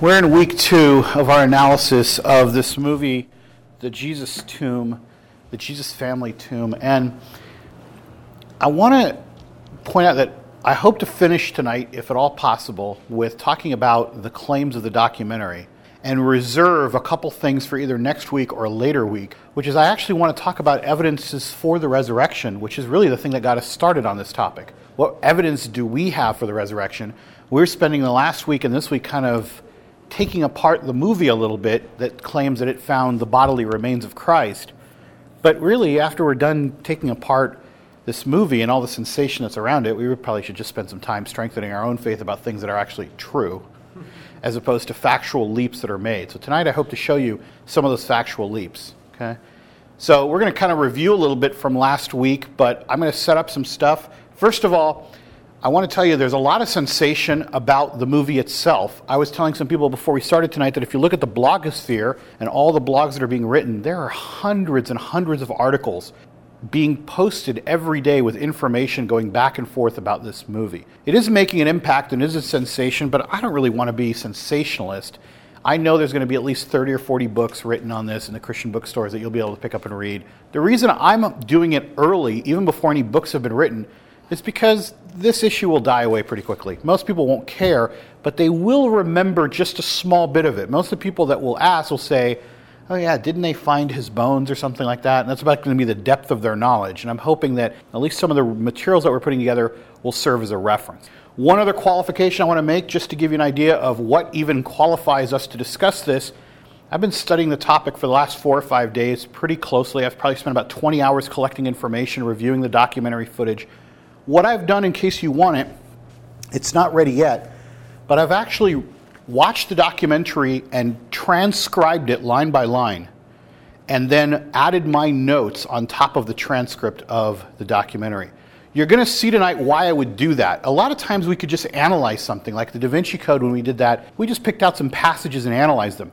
We're in week two of our analysis of this movie, The Jesus Tomb, the Jesus Family Tomb. And I want to point out that I hope to finish tonight, if at all possible, with talking about the claims of the documentary and reserve a couple things for either next week or later week, which is I actually want to talk about evidences for the resurrection, which is really the thing that got us started on this topic. What evidence do we have for the resurrection? We're spending the last week and this week kind of taking apart the movie a little bit that claims that it found the bodily remains of Christ. But really, after we're done taking apart this movie and all the sensation that's around it, we probably should just spend some time strengthening our own faith about things that are actually true, as opposed to factual leaps that are made. So tonight, I hope to show you some of those factual leaps. Okay. So we're going to kind of review a little bit from last week, but I'm going to set up some stuff. First of all, I want to tell you there's a lot of sensation about the movie itself. I was telling some people before we started tonight that if you look at the blogosphere and all the blogs that are being written, there are hundreds and hundreds of articles being posted every day with information going back and forth about this movie. It is making an impact and is a sensation, but I don't really want to be sensationalist. I know there's going to be at least 30 or 40 books written on this in the Christian bookstores that you'll be able to pick up and read. The reason I'm doing it early, even before any books have been written, is because this issue will die away pretty quickly. Most people won't care, but they will remember just a small bit of it. Most of the people that will ask will say, Oh, yeah, didn't they find his bones or something like that? And that's about going to be the depth of their knowledge. And I'm hoping that at least some of the materials that we're putting together will serve as a reference. One other qualification I want to make, just to give you an idea of what even qualifies us to discuss this. I've been studying the topic for the last four or five days pretty closely. I've probably spent about 20 hours collecting information, reviewing the documentary footage what I've done, in case you want it, it's not ready yet, but I've actually watched the documentary and transcribed it line by line, and then added my notes on top of the transcript of the documentary. You're going to see tonight why I would do that. A lot of times we could just analyze something, like the Da Vinci Code when we did that, we just picked out some passages and analyzed them.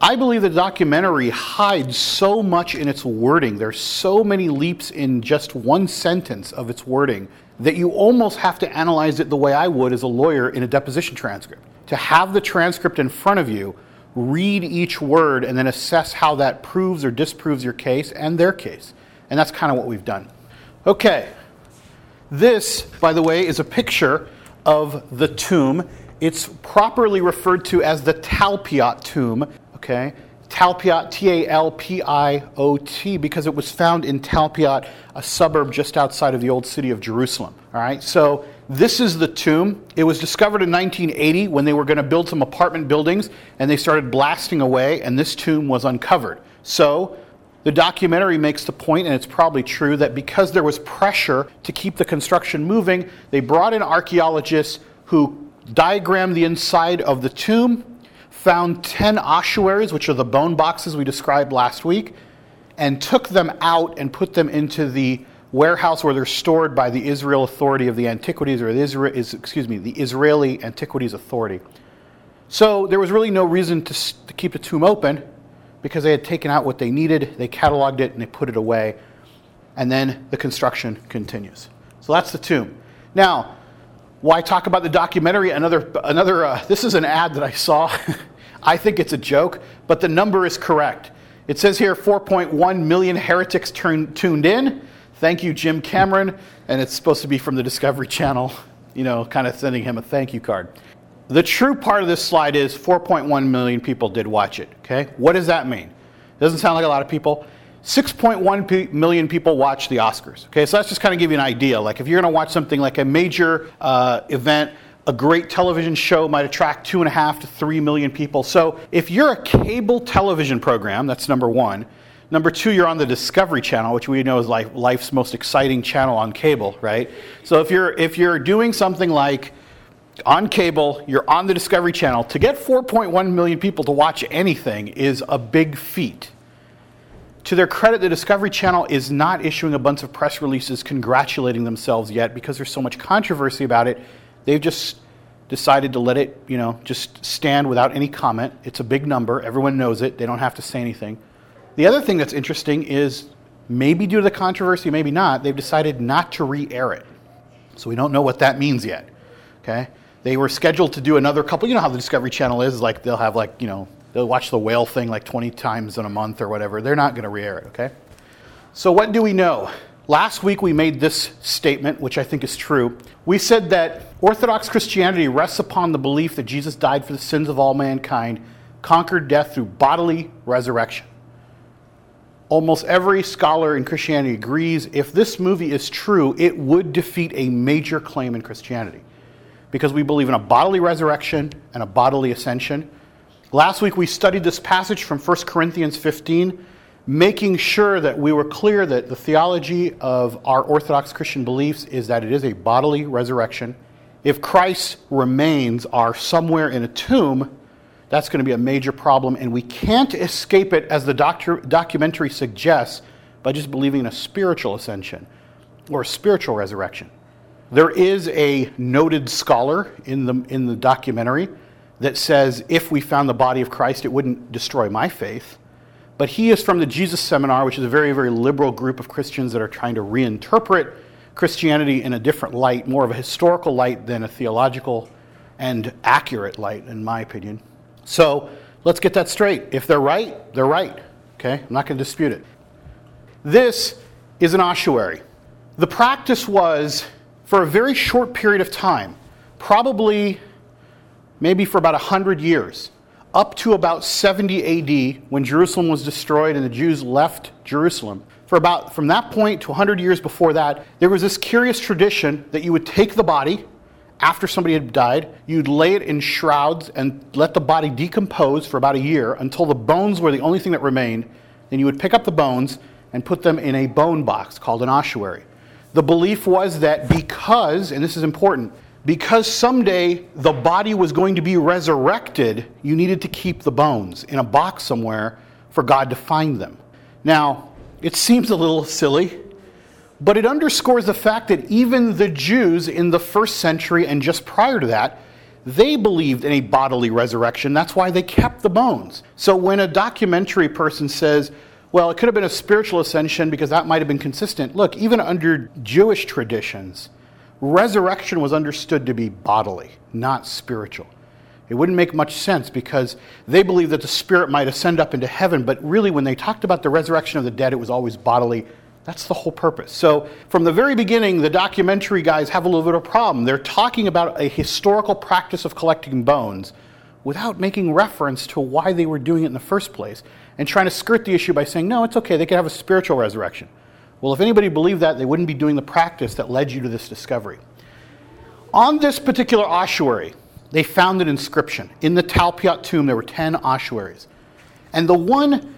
I believe the documentary hides so much in its wording. There's so many leaps in just one sentence of its wording that you almost have to analyze it the way I would as a lawyer in a deposition transcript. To have the transcript in front of you, read each word, and then assess how that proves or disproves your case and their case. And that's kind of what we've done. Okay. This, by the way, is a picture of the tomb. It's properly referred to as the Talpiot tomb okay? Talpiot, T A L P I O T, because it was found in Talpiot, a suburb just outside of the old city of Jerusalem. All right, so this is the tomb. It was discovered in 1980 when they were going to build some apartment buildings and they started blasting away, and this tomb was uncovered. So the documentary makes the point, and it's probably true, that because there was pressure to keep the construction moving, they brought in archaeologists who diagrammed the inside of the tomb found 10 ossuaries, which are the bone boxes we described last week, and took them out and put them into the warehouse where they're stored by the Israel Authority of the Antiquities, or the Israel, is, excuse me, the Israeli Antiquities Authority. So there was really no reason to, to keep the tomb open because they had taken out what they needed, they cataloged it, and they put it away, and then the construction continues. So that's the tomb. Now, why talk about the documentary? Another, another. Uh, this is an ad that I saw I think it's a joke, but the number is correct. It says here 4.1 million heretics turn, tuned in. Thank you, Jim Cameron. And it's supposed to be from the Discovery Channel, you know, kind of sending him a thank you card. The true part of this slide is 4.1 million people did watch it. Okay? What does that mean? Doesn't sound like a lot of people. 6.1 million people watch the Oscars. Okay, so that's just kind of give you an idea. Like if you're going to watch something like a major uh, event a great television show might attract two and a half to three million people. So if you're a cable television program, that's number one. Number two, you're on the Discovery Channel, which we know is like life's most exciting channel on cable, right? So if you're if you're doing something like on cable, you're on the Discovery Channel, to get 4.1 million people to watch anything is a big feat. To their credit, the Discovery Channel is not issuing a bunch of press releases congratulating themselves yet because there's so much controversy about it They've just decided to let it, you know, just stand without any comment. It's a big number. Everyone knows it. They don't have to say anything. The other thing that's interesting is maybe due to the controversy, maybe not, they've decided not to re air it. So we don't know what that means yet. Okay? They were scheduled to do another couple. You know how the Discovery Channel is. Like they'll have like you know they'll watch the whale thing like 20 times in a month or whatever. They're not going to re-air it. Okay. So what do we know? Last week we made this statement, which I think is true. We said that Orthodox Christianity rests upon the belief that Jesus died for the sins of all mankind, conquered death through bodily resurrection. Almost every scholar in Christianity agrees if this movie is true, it would defeat a major claim in Christianity because we believe in a bodily resurrection and a bodily ascension. Last week we studied this passage from 1 Corinthians 15 making sure that we were clear that the theology of our Orthodox Christian beliefs is that it is a bodily resurrection. If Christ's remains are somewhere in a tomb, that's going to be a major problem, and we can't escape it, as the doctor, documentary suggests, by just believing in a spiritual ascension or a spiritual resurrection. There is a noted scholar in the, in the documentary that says if we found the body of Christ, it wouldn't destroy my faith. But he is from the Jesus Seminar, which is a very, very liberal group of Christians that are trying to reinterpret Christianity in a different light, more of a historical light than a theological and accurate light, in my opinion. So let's get that straight. If they're right, they're right. Okay? I'm not going to dispute it. This is an ossuary. The practice was for a very short period of time, probably maybe for about 100 years up to about 70 AD when Jerusalem was destroyed and the Jews left Jerusalem. For about from that point to 100 years before that, there was this curious tradition that you would take the body after somebody had died, you'd lay it in shrouds and let the body decompose for about a year until the bones were the only thing that remained. Then you would pick up the bones and put them in a bone box called an ossuary. The belief was that because, and this is important, because someday the body was going to be resurrected, you needed to keep the bones in a box somewhere for God to find them. Now, it seems a little silly, but it underscores the fact that even the Jews in the first century and just prior to that, they believed in a bodily resurrection. That's why they kept the bones. So when a documentary person says, well, it could have been a spiritual ascension because that might have been consistent. Look, even under Jewish traditions, resurrection was understood to be bodily, not spiritual. It wouldn't make much sense because they believed that the spirit might ascend up into heaven, but really, when they talked about the resurrection of the dead, it was always bodily. That's the whole purpose. So, from the very beginning, the documentary guys have a little bit of a problem. They're talking about a historical practice of collecting bones without making reference to why they were doing it in the first place and trying to skirt the issue by saying, no, it's okay, they could have a spiritual resurrection. Well, if anybody believed that, they wouldn't be doing the practice that led you to this discovery. On this particular ossuary, they found an inscription. In the Talpiot tomb, there were 10 ossuaries. And the one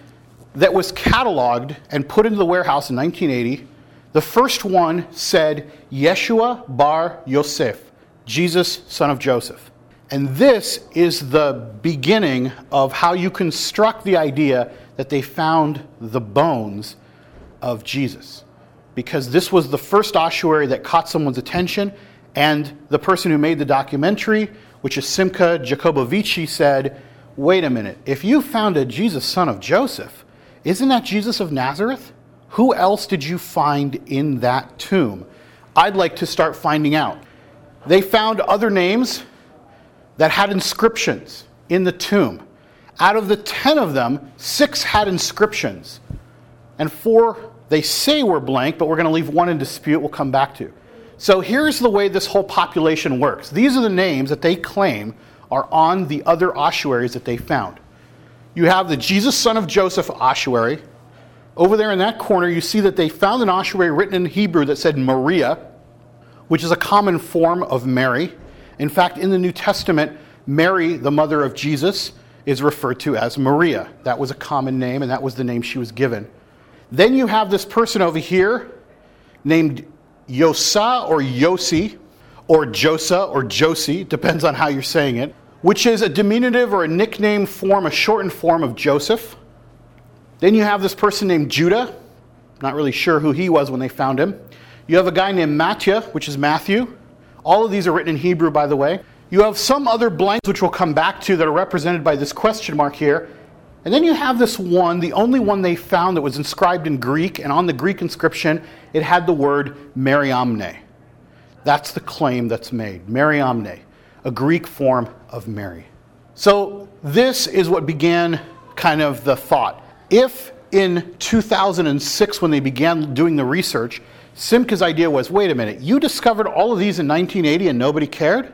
that was cataloged and put into the warehouse in 1980, the first one said, Yeshua bar Yosef, Jesus, son of Joseph. And this is the beginning of how you construct the idea that they found the bones of Jesus. Because this was the first ossuary that caught someone's attention, and the person who made the documentary, which is Simcha Jacobovici, said, Wait a minute, if you found a Jesus son of Joseph, isn't that Jesus of Nazareth? Who else did you find in that tomb? I'd like to start finding out. They found other names that had inscriptions in the tomb. Out of the 10 of them, six had inscriptions, and four they say we're blank, but we're going to leave one in dispute we'll come back to. So here's the way this whole population works. These are the names that they claim are on the other ossuaries that they found. You have the Jesus son of Joseph ossuary. Over there in that corner, you see that they found an ossuary written in Hebrew that said Maria, which is a common form of Mary. In fact, in the New Testament, Mary, the mother of Jesus, is referred to as Maria. That was a common name, and that was the name she was given. Then you have this person over here named Yosa or Yosi or Josa or Josie, depends on how you're saying it, which is a diminutive or a nickname form, a shortened form of Joseph. Then you have this person named Judah, not really sure who he was when they found him. You have a guy named Mattia, which is Matthew. All of these are written in Hebrew, by the way. You have some other blanks, which we'll come back to, that are represented by this question mark here. And then you have this one, the only one they found that was inscribed in Greek, and on the Greek inscription, it had the word Mariamne. That's the claim that's made, Mariamne. a Greek form of Mary. So, this is what began kind of the thought. If in 2006, when they began doing the research, Simcha's idea was wait a minute, you discovered all of these in 1980 and nobody cared?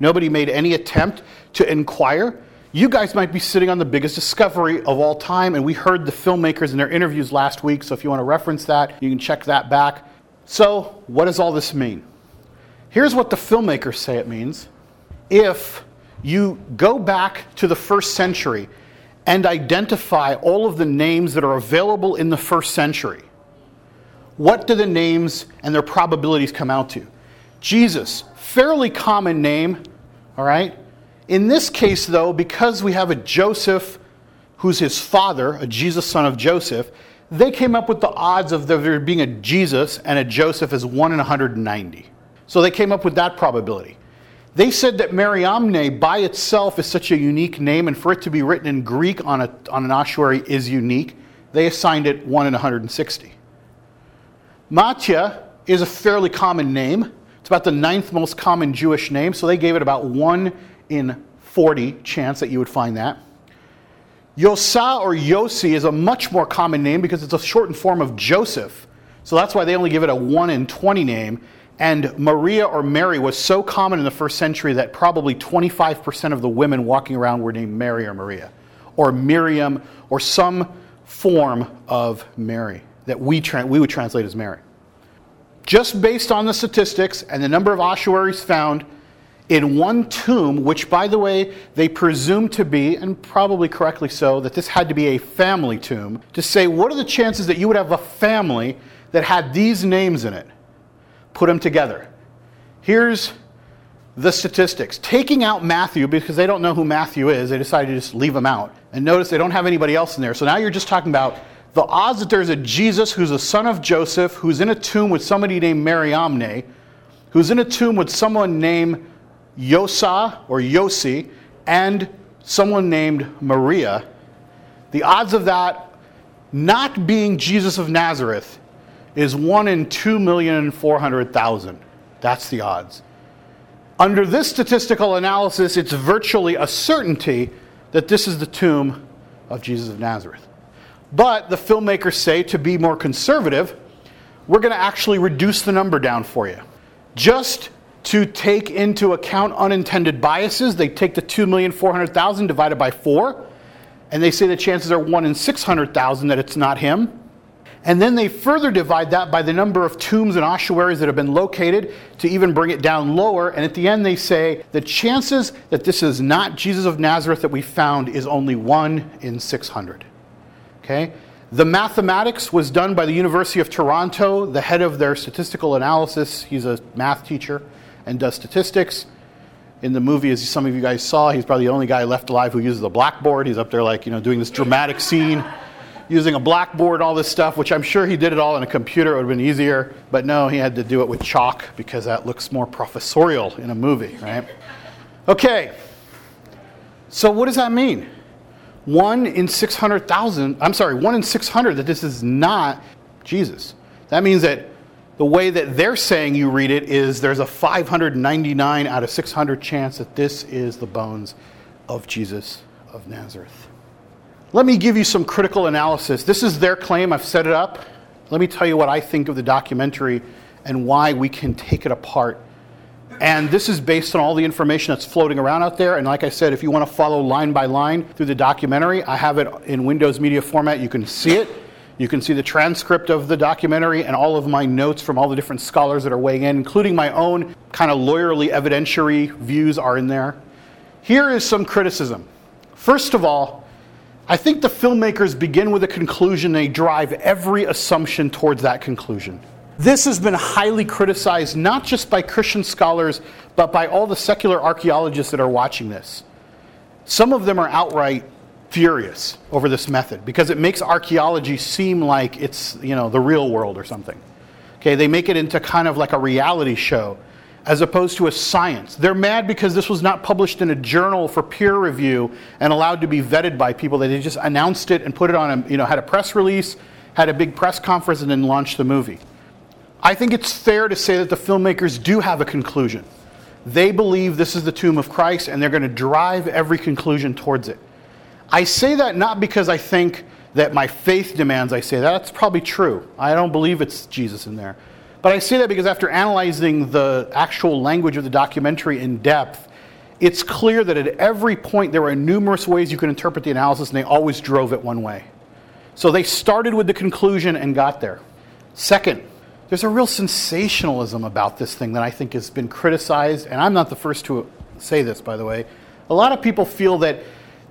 Nobody made any attempt to inquire? You guys might be sitting on the biggest discovery of all time, and we heard the filmmakers in their interviews last week, so if you want to reference that, you can check that back. So, what does all this mean? Here's what the filmmakers say it means. If you go back to the first century and identify all of the names that are available in the first century, what do the names and their probabilities come out to? Jesus, fairly common name, all right? In this case, though, because we have a Joseph who's his father, a Jesus son of Joseph, they came up with the odds of there being a Jesus and a Joseph as 1 in 190. So they came up with that probability. They said that Mariamne by itself is such a unique name, and for it to be written in Greek on, a, on an ossuary is unique. They assigned it 1 in 160. Matya is a fairly common name. It's about the ninth most common Jewish name, so they gave it about 1 in 40 chance that you would find that. Yosa or Yosi is a much more common name because it's a shortened form of Joseph. So that's why they only give it a 1 in 20 name. And Maria or Mary was so common in the first century that probably 25% of the women walking around were named Mary or Maria, or Miriam, or some form of Mary that we, tra- we would translate as Mary. Just based on the statistics and the number of ossuaries found in one tomb, which, by the way, they presume to be, and probably correctly so, that this had to be a family tomb, to say, what are the chances that you would have a family that had these names in it? put them together. Here's the statistics. Taking out Matthew, because they don't know who Matthew is, they decided to just leave him out. And notice they don't have anybody else in there. So now you're just talking about the odds that there's a Jesus who's a son of Joseph, who's in a tomb with somebody named Mariamne, who's in a tomb with someone named Yosa or Yosi, and someone named Maria. The odds of that not being Jesus of Nazareth is 1 in 2,400,000. That's the odds. Under this statistical analysis, it's virtually a certainty that this is the tomb of Jesus of Nazareth. But the filmmakers say to be more conservative, we're going to actually reduce the number down for you. Just to take into account unintended biases, they take the 2,400,000 divided by 4, and they say the chances are 1 in 600,000 that it's not him. And then they further divide that by the number of tombs and ossuaries that have been located to even bring it down lower. And at the end, they say the chances that this is not Jesus of Nazareth that we found is only 1 in 600. Okay? The mathematics was done by the University of Toronto, the head of their statistical analysis. He's a math teacher and does statistics. In the movie, as some of you guys saw, he's probably the only guy left alive who uses a blackboard. He's up there, like, you know, doing this dramatic scene using a blackboard, all this stuff, which I'm sure he did it all in a computer. It would have been easier. But no, he had to do it with chalk because that looks more professorial in a movie, right? Okay. So what does that mean? One in 600,000, I'm sorry, one in 600 that this is not Jesus. That means that the way that they're saying you read it is there's a 599 out of 600 chance that this is the bones of Jesus of Nazareth. Let me give you some critical analysis. This is their claim. I've set it up. Let me tell you what I think of the documentary and why we can take it apart. And this is based on all the information that's floating around out there. And like I said, if you want to follow line by line through the documentary, I have it in Windows Media format. You can see it. You can see the transcript of the documentary and all of my notes from all the different scholars that are weighing in, including my own kind of lawyerly evidentiary views, are in there. Here is some criticism. First of all, I think the filmmakers begin with a conclusion, they drive every assumption towards that conclusion. This has been highly criticized, not just by Christian scholars, but by all the secular archaeologists that are watching this. Some of them are outright furious over this method because it makes archaeology seem like it's, you know, the real world or something. Okay, they make it into kind of like a reality show as opposed to a science. They're mad because this was not published in a journal for peer review and allowed to be vetted by people. They just announced it and put it on a, you know, had a press release, had a big press conference, and then launched the movie. I think it's fair to say that the filmmakers do have a conclusion. they believe this is the tomb of Christ and they're going to drive every conclusion towards it. I say that not because I think that my faith demands I say that. That's probably true. I don't believe it's Jesus in there. But I say that because after analyzing the actual language of the documentary in depth, it's clear that at every point there were numerous ways you could interpret the analysis and they always drove it one way. So they started with the conclusion and got there. Second, there's a real sensationalism about this thing that I think has been criticized, and I'm not the first to say this, by the way. A lot of people feel that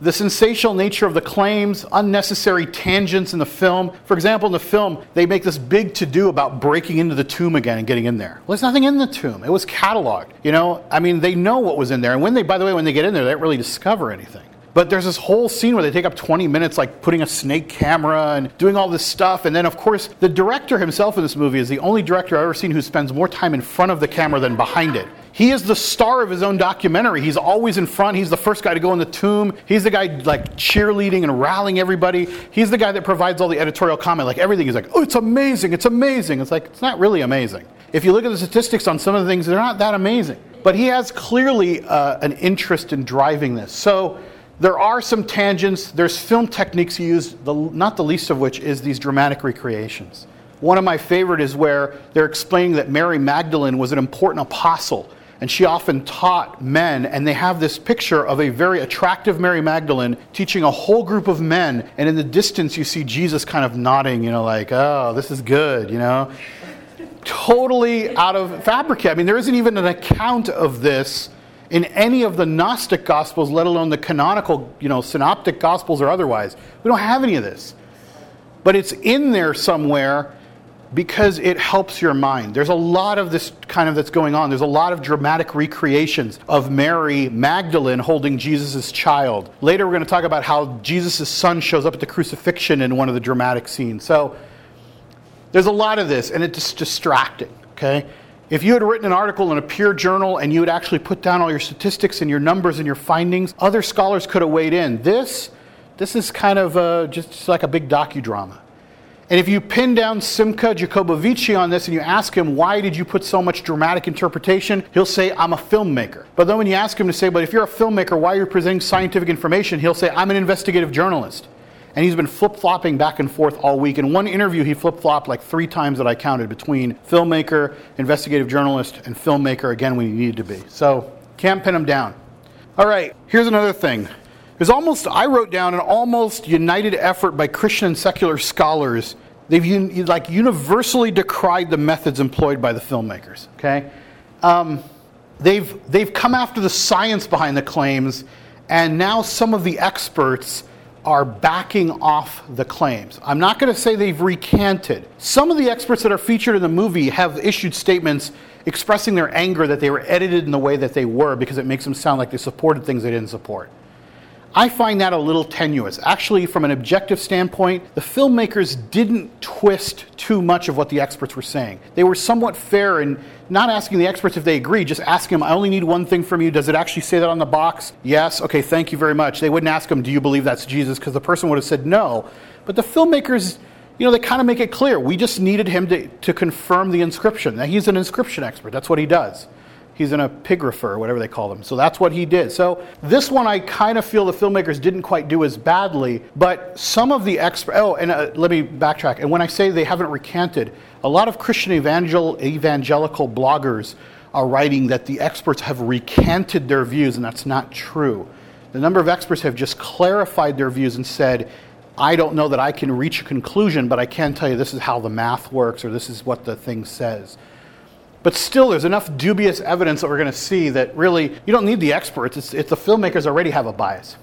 the sensational nature of the claims, unnecessary tangents in the film. For example, in the film, they make this big to do about breaking into the tomb again and getting in there. Well, there's nothing in the tomb. It was cataloged. You know, I mean, they know what was in there. And when they, by the way, when they get in there, they don't really discover anything. But there's this whole scene where they take up 20 minutes, like putting a snake camera and doing all this stuff. And then, of course, the director himself in this movie is the only director I've ever seen who spends more time in front of the camera than behind it. He is the star of his own documentary. He's always in front. He's the first guy to go in the tomb. He's the guy like cheerleading and rallying everybody. He's the guy that provides all the editorial comment. Like everything is like, oh, it's amazing. It's amazing. It's like, it's not really amazing. If you look at the statistics on some of the things, they're not that amazing. But he has clearly uh, an interest in driving this. So, there are some tangents. There's film techniques used, the, not the least of which is these dramatic recreations. One of my favorite is where they're explaining that Mary Magdalene was an important apostle and she often taught men and they have this picture of a very attractive Mary Magdalene teaching a whole group of men and in the distance you see Jesus kind of nodding, you know, like, "Oh, this is good," you know. Totally out of fabricate. I mean, there isn't even an account of this in any of the Gnostic Gospels, let alone the canonical, you know, synoptic Gospels or otherwise. We don't have any of this. But it's in there somewhere because it helps your mind. There's a lot of this kind of that's going on. There's a lot of dramatic recreations of Mary Magdalene holding Jesus' child. Later, we're going to talk about how Jesus' son shows up at the crucifixion in one of the dramatic scenes. So there's a lot of this, and it's distracting, okay? If you had written an article in a peer journal and you had actually put down all your statistics and your numbers and your findings, other scholars could have weighed in. This, this is kind of uh, just like a big docudrama. And if you pin down Simcha Jacobovici on this and you ask him, why did you put so much dramatic interpretation? He'll say, I'm a filmmaker. But then when you ask him to say, but if you're a filmmaker, why are you presenting scientific information? He'll say, I'm an investigative journalist and he's been flip flopping back and forth all week. In one interview, he flip flopped like three times that I counted between filmmaker, investigative journalist, and filmmaker again when he needed to be. So can't pin him down. All right, here's another thing. There's almost, I wrote down an almost united effort by Christian and secular scholars. They've un, like universally decried the methods employed by the filmmakers. Okay, um, they've they've come after the science behind the claims, and now some of the experts are backing off the claims. I'm not going to say they've recanted. Some of the experts that are featured in the movie have issued statements expressing their anger that they were edited in the way that they were because it makes them sound like they supported things they didn't support. I find that a little tenuous. Actually, from an objective standpoint, the filmmakers didn't twist too much of what the experts were saying. They were somewhat fair in not asking the experts if they agree, just asking them, I only need one thing from you. Does it actually say that on the box? Yes. Okay, thank you very much. They wouldn't ask them, Do you believe that's Jesus? Because the person would have said no. But the filmmakers, you know, they kind of make it clear. We just needed him to, to confirm the inscription. Now, he's an inscription expert, that's what he does. He's an epigrapher, or whatever they call them. So that's what he did. So this one, I kind of feel the filmmakers didn't quite do as badly, but some of the experts. Oh, and uh, let me backtrack. And when I say they haven't recanted, a lot of Christian evangel- evangelical bloggers are writing that the experts have recanted their views, and that's not true. The number of experts have just clarified their views and said, I don't know that I can reach a conclusion, but I can tell you this is how the math works or this is what the thing says. But still, there's enough dubious evidence that we're going to see that really you don't need the experts. It's, it's the filmmakers already have a bias.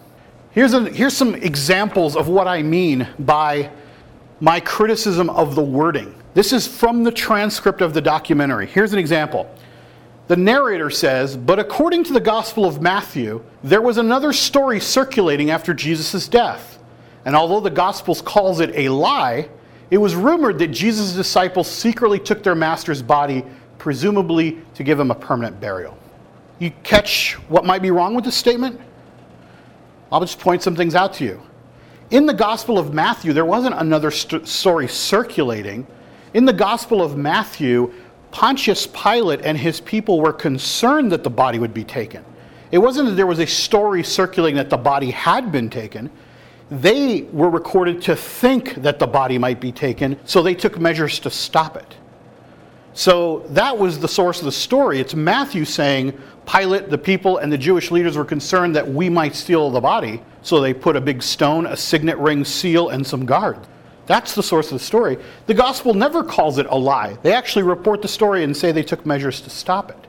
Here's, a, here's some examples of what I mean by my criticism of the wording. This is from the transcript of the documentary. Here's an example. The narrator says, But according to the Gospel of Matthew, there was another story circulating after Jesus' death. And although the Gospels calls it a lie, it was rumored that Jesus' disciples secretly took their master's body presumably to give him a permanent burial. You catch what might be wrong with this statement? I'll just point some things out to you. In the Gospel of Matthew, there wasn't another st- story circulating. In the Gospel of Matthew, Pontius Pilate and his people were concerned that the body would be taken. It wasn't that there was a story circulating that the body had been taken. They were recorded to think that the body might be taken, so they took measures to stop it. So that was the source of the story. It's Matthew saying Pilate, the people, and the Jewish leaders were concerned that we might steal the body, so they put a big stone, a signet ring, seal, and some guards. That's the source of the story. The gospel never calls it a lie. They actually report the story and say they took measures to stop it.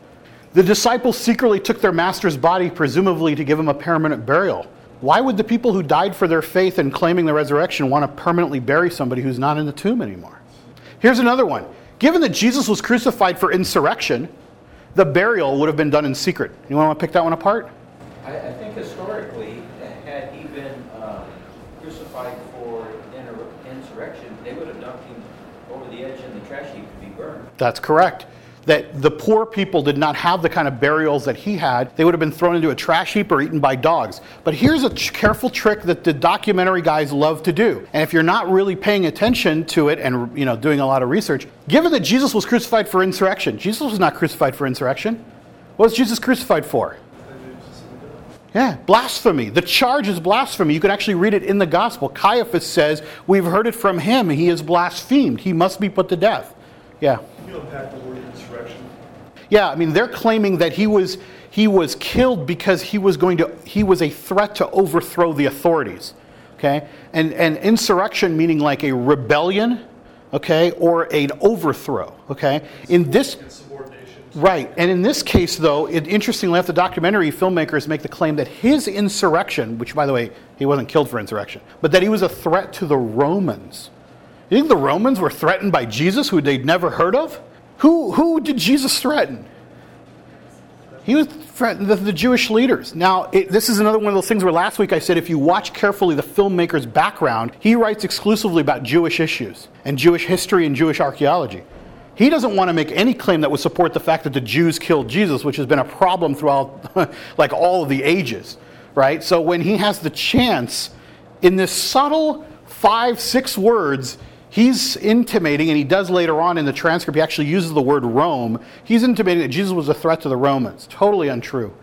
The disciples secretly took their master's body, presumably to give him a permanent burial. Why would the people who died for their faith and claiming the resurrection want to permanently bury somebody who's not in the tomb anymore? Here's another one. Given that Jesus was crucified for insurrection, the burial would have been done in secret. You want to pick that one apart? I, I think historically, had he been um, crucified for insurrection, they would have dumped him over the edge in the trash heap to be burned. That's correct that the poor people did not have the kind of burials that he had. They would have been thrown into a trash heap or eaten by dogs. But here's a careful trick that the documentary guys love to do. And if you're not really paying attention to it and you know doing a lot of research, given that Jesus was crucified for insurrection, Jesus was not crucified for insurrection. What was Jesus crucified for? Yeah, blasphemy. The charge is blasphemy. You can actually read it in the gospel. Caiaphas says, We've heard it from him. He is blasphemed. He must be put to death. Yeah. You unpack the word yeah, I mean they're claiming that he was he was killed because he was going to he was a threat to overthrow the authorities. Okay? And and insurrection meaning like a rebellion, okay, or an overthrow, okay? In this Right. And in this case, though, it, interestingly enough, the documentary filmmakers make the claim that his insurrection, which, by the way, he wasn't killed for insurrection, but that he was a threat to the Romans. You think the Romans were threatened by Jesus, who they'd never heard of? Who, who did Jesus threaten? He was threatening the, the Jewish leaders. Now, it, this is another one of those things where last week I said if you watch carefully the filmmaker's background, he writes exclusively about Jewish issues and Jewish history and Jewish archaeology. He doesn't want to make any claim that would support the fact that the Jews killed Jesus, which has been a problem throughout like all of the ages, right? So when he has the chance in this subtle five, six words, he's intimating, and he does later on in the transcript, he actually uses the word Rome. He's intimating that Jesus was a threat to the Romans. Totally untrue.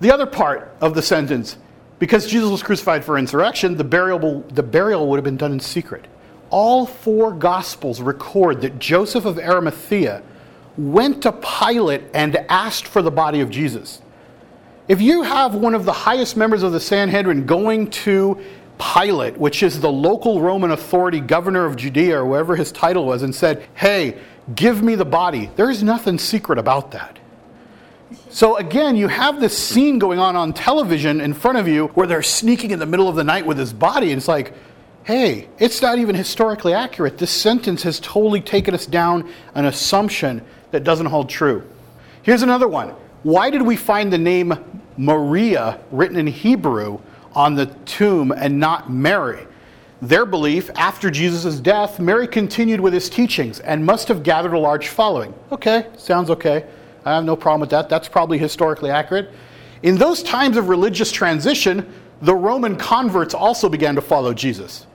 The other part of the sentence, because Jesus was crucified for insurrection, the burial, the burial would have been done in secret. All four Gospels record that Joseph of Arimathea went to Pilate and asked for the body of Jesus. If you have one of the highest members of the Sanhedrin going to Pilate, which is the local Roman authority, governor of Judea, or whatever his title was, and said, Hey, give me the body. There's nothing secret about that. So again, you have this scene going on on television in front of you where they're sneaking in the middle of the night with his body, and it's like, hey, it's not even historically accurate. This sentence has totally taken us down an assumption that doesn't hold true. Here's another one. Why did we find the name Maria written in Hebrew on the tomb and not Mary. Their belief, after Jesus' death, Mary continued with his teachings and must have gathered a large following. Okay, sounds okay. I have no problem with that. That's probably historically accurate. In those times of religious transition, the Roman converts also began to follow Jesus.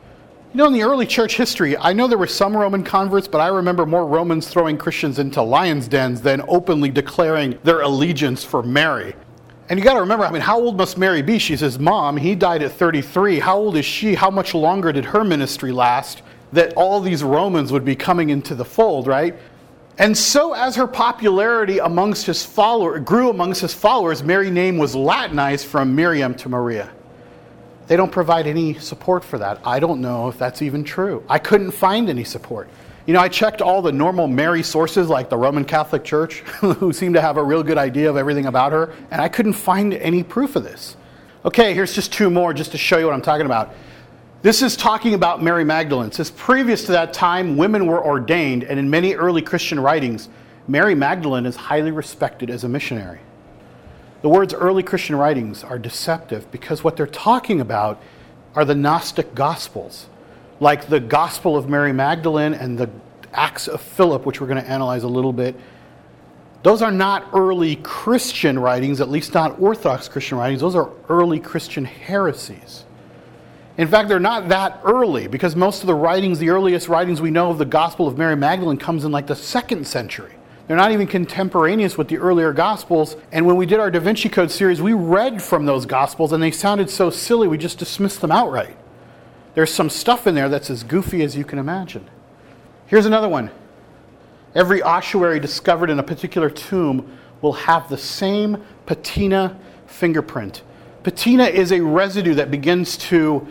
You know, in the early church history, I know there were some Roman converts, but I remember more Romans throwing Christians into lions' dens than openly declaring their allegiance for Mary. And you got to remember, I mean, how old must Mary be? She's his mom. He died at 33. How old is she? How much longer did her ministry last that all these Romans would be coming into the fold, right? And so, as her popularity amongst his followers grew amongst his followers, Mary's name was Latinized from Miriam to Maria. They don't provide any support for that. I don't know if that's even true. I couldn't find any support. You know, I checked all the normal Mary sources like the Roman Catholic Church, who seem to have a real good idea of everything about her, and I couldn't find any proof of this. Okay, here's just two more just to show you what I'm talking about. This is talking about Mary Magdalene. It says previous to that time, women were ordained, and in many early Christian writings, Mary Magdalene is highly respected as a missionary. The words early Christian writings are deceptive because what they're talking about are the Gnostic Gospels like the Gospel of Mary Magdalene and the Acts of Philip, which we're going to analyze a little bit, those are not early Christian writings, at least not Orthodox Christian writings. Those are early Christian heresies. In fact, they're not that early because most of the writings, the earliest writings we know of the Gospel of Mary Magdalene, comes in like the second century. They're not even contemporaneous with the earlier Gospels. And when we did our Da Vinci Code series, we read from those Gospels and they sounded so silly, we just dismissed them outright. There's some stuff in there that's as goofy as you can imagine. Here's another one. Every ossuary discovered in a particular tomb will have the same patina fingerprint. Patina is a residue that begins to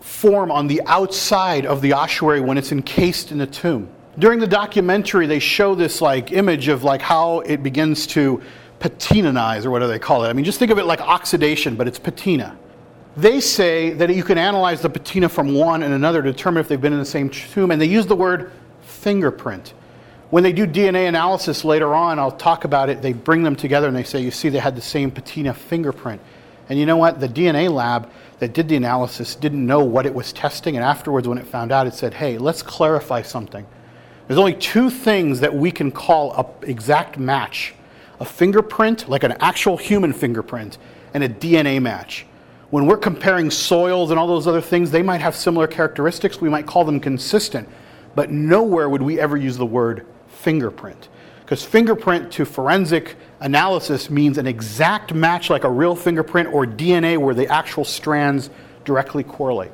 form on the outside of the ossuary when it's encased in the tomb. During the documentary, they show this like image of like how it begins to patinanize or whatever they call it. I mean, just think of it like oxidation, but it's patina. They say that you can analyze the patina from one and another to determine if they've been in the same tomb, and they use the word fingerprint. When they do DNA analysis later on, I'll talk about it, they bring them together and they say, you see, they had the same patina fingerprint. And you know what? The DNA lab that did the analysis didn't know what it was testing, and afterwards, when it found out, it said, hey, let's clarify something. There's only two things that we can call a exact match a fingerprint, like an actual human fingerprint, and a DNA match. When we're comparing soils and all those other things, they might have similar characteristics. We might call them consistent, but nowhere would we ever use the word fingerprint. Because fingerprint to forensic analysis means an exact match like a real fingerprint or DNA where the actual strands directly correlate.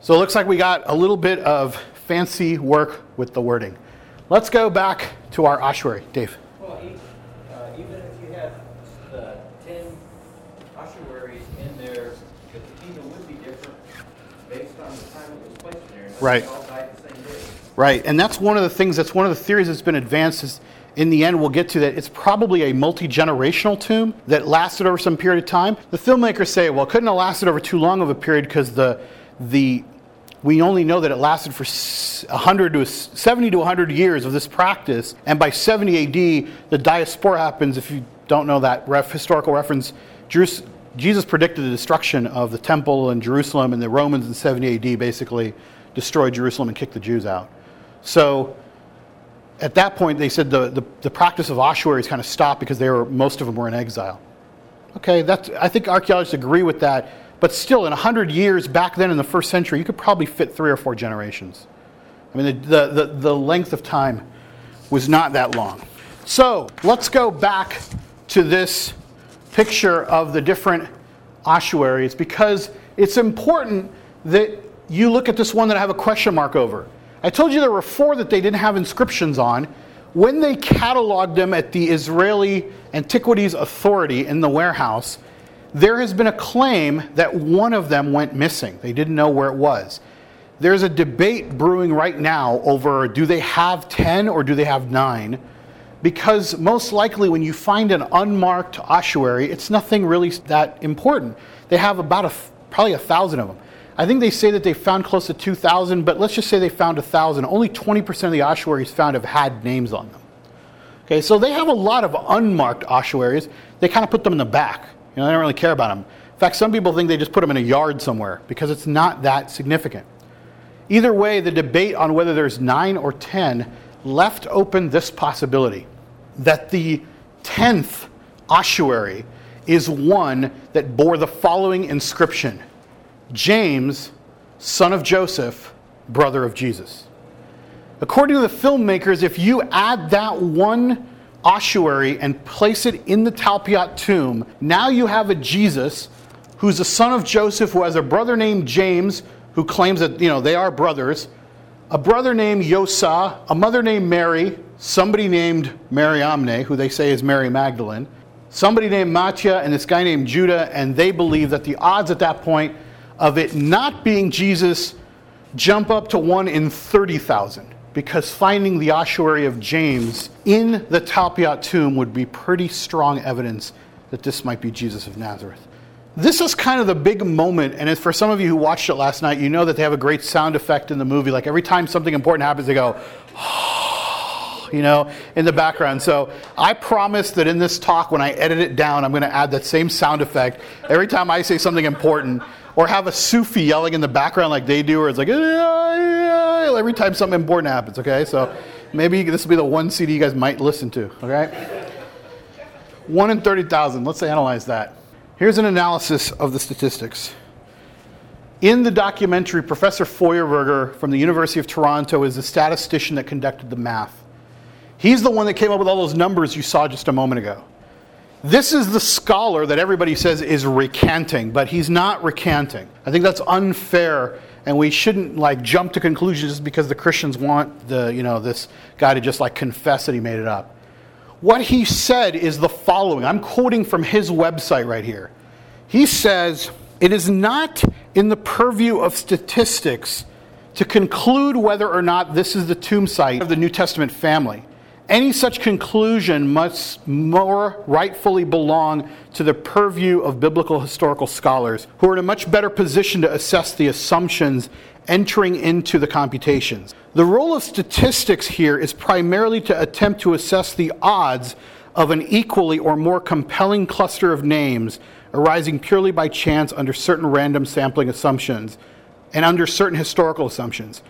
So it looks like we got a little bit of fancy work with the wording. Let's go back to our ossuary. Dave. Well, uh, even if you have the 10 ossuaries in there, the patina would be different based on the time it was placed in there. Right. Right, and that's one of the things, that's one of the theories that's been advanced is in the end, we'll get to that. It's probably a multi generational tomb that lasted over some period of time. The filmmakers say, well, it couldn't have lasted over too long of a period because the, the, we only know that it lasted for 100 to 70 to 100 years of this practice. And by 70 AD, the diaspora happens. If you don't know that ref, historical reference, Jesus predicted the destruction of the temple in Jerusalem, and the Romans in 70 AD basically destroyed Jerusalem and kicked the Jews out. So at that point, they said the, the, the practice of ossuaries kind of stopped because they were, most of them were in exile. Okay, that's, I think archaeologists agree with that. But still, in 100 years back then in the first century, you could probably fit three or four generations. I mean, the, the, the length of time was not that long. So let's go back to this picture of the different ossuaries because it's important that you look at this one that I have a question mark over. I told you there were four that they didn't have inscriptions on. When they cataloged them at the Israeli Antiquities Authority in the warehouse, there has been a claim that one of them went missing. They didn't know where it was. There's a debate brewing right now over do they have 10 or do they have 9? Because most likely, when you find an unmarked ossuary, it's nothing really that important. They have about a, probably a thousand of them. I think they say that they found close to 2,000, but let's just say they found 1,000. Only 20% of the ossuaries found have had names on them. Okay, so they have a lot of unmarked ossuaries. They kind of put them in the back. You know, they don't really care about them. In fact, some people think they just put them in a yard somewhere because it's not that significant. Either way, the debate on whether there's nine or 10 left open this possibility that the 10th ossuary is one that bore the following inscription James, son of Joseph, brother of Jesus. According to the filmmakers, if you add that one ossuary and place it in the Talpiot tomb, now you have a Jesus who's the son of Joseph, who has a brother named James, who claims that you know they are brothers, a brother named Yosa, a mother named Mary, somebody named Mariamne, who they say is Mary Magdalene, somebody named Mattia, and this guy named Judah, and they believe that the odds at that point of it not being Jesus jump up to 1 in 30,000 because finding the ossuary of James in the Talpiot tomb would be pretty strong evidence that this might be Jesus of Nazareth. This is kind of the big moment, and for some of you who watched it last night, you know that they have a great sound effect in the movie. Like every time something important happens, they go, you know, in the background. So I promise that in this talk, when I edit it down, I'm going to add that same sound effect every time I say something important or have a Sufi yelling in the background like they do, or it's like every time something important happens. Okay, so maybe this will be the one CD you guys might listen to. Okay, one in thirty thousand. Let's analyze that. Here's an analysis of the statistics. In the documentary, Professor Feuerverger from the University of Toronto is the statistician that conducted the math. He's the one that came up with all those numbers you saw just a moment ago. This is the scholar that everybody says is recanting, but he's not recanting. I think that's unfair, and we shouldn't like jump to conclusions just because the Christians want the you know this guy to just like confess that he made it up. What he said is the following. I'm quoting from his website right here. He says, "It is not in the purview of statistics to conclude whether or not this is the tomb site of the New Testament family." Any such conclusion must more rightfully belong to the purview of biblical historical scholars, who are in a much better position to assess the assumptions entering into the computations. The role of statistics here is primarily to attempt to assess the odds of an equally or more compelling cluster of names arising purely by chance under certain random sampling assumptions and under certain historical assumptions.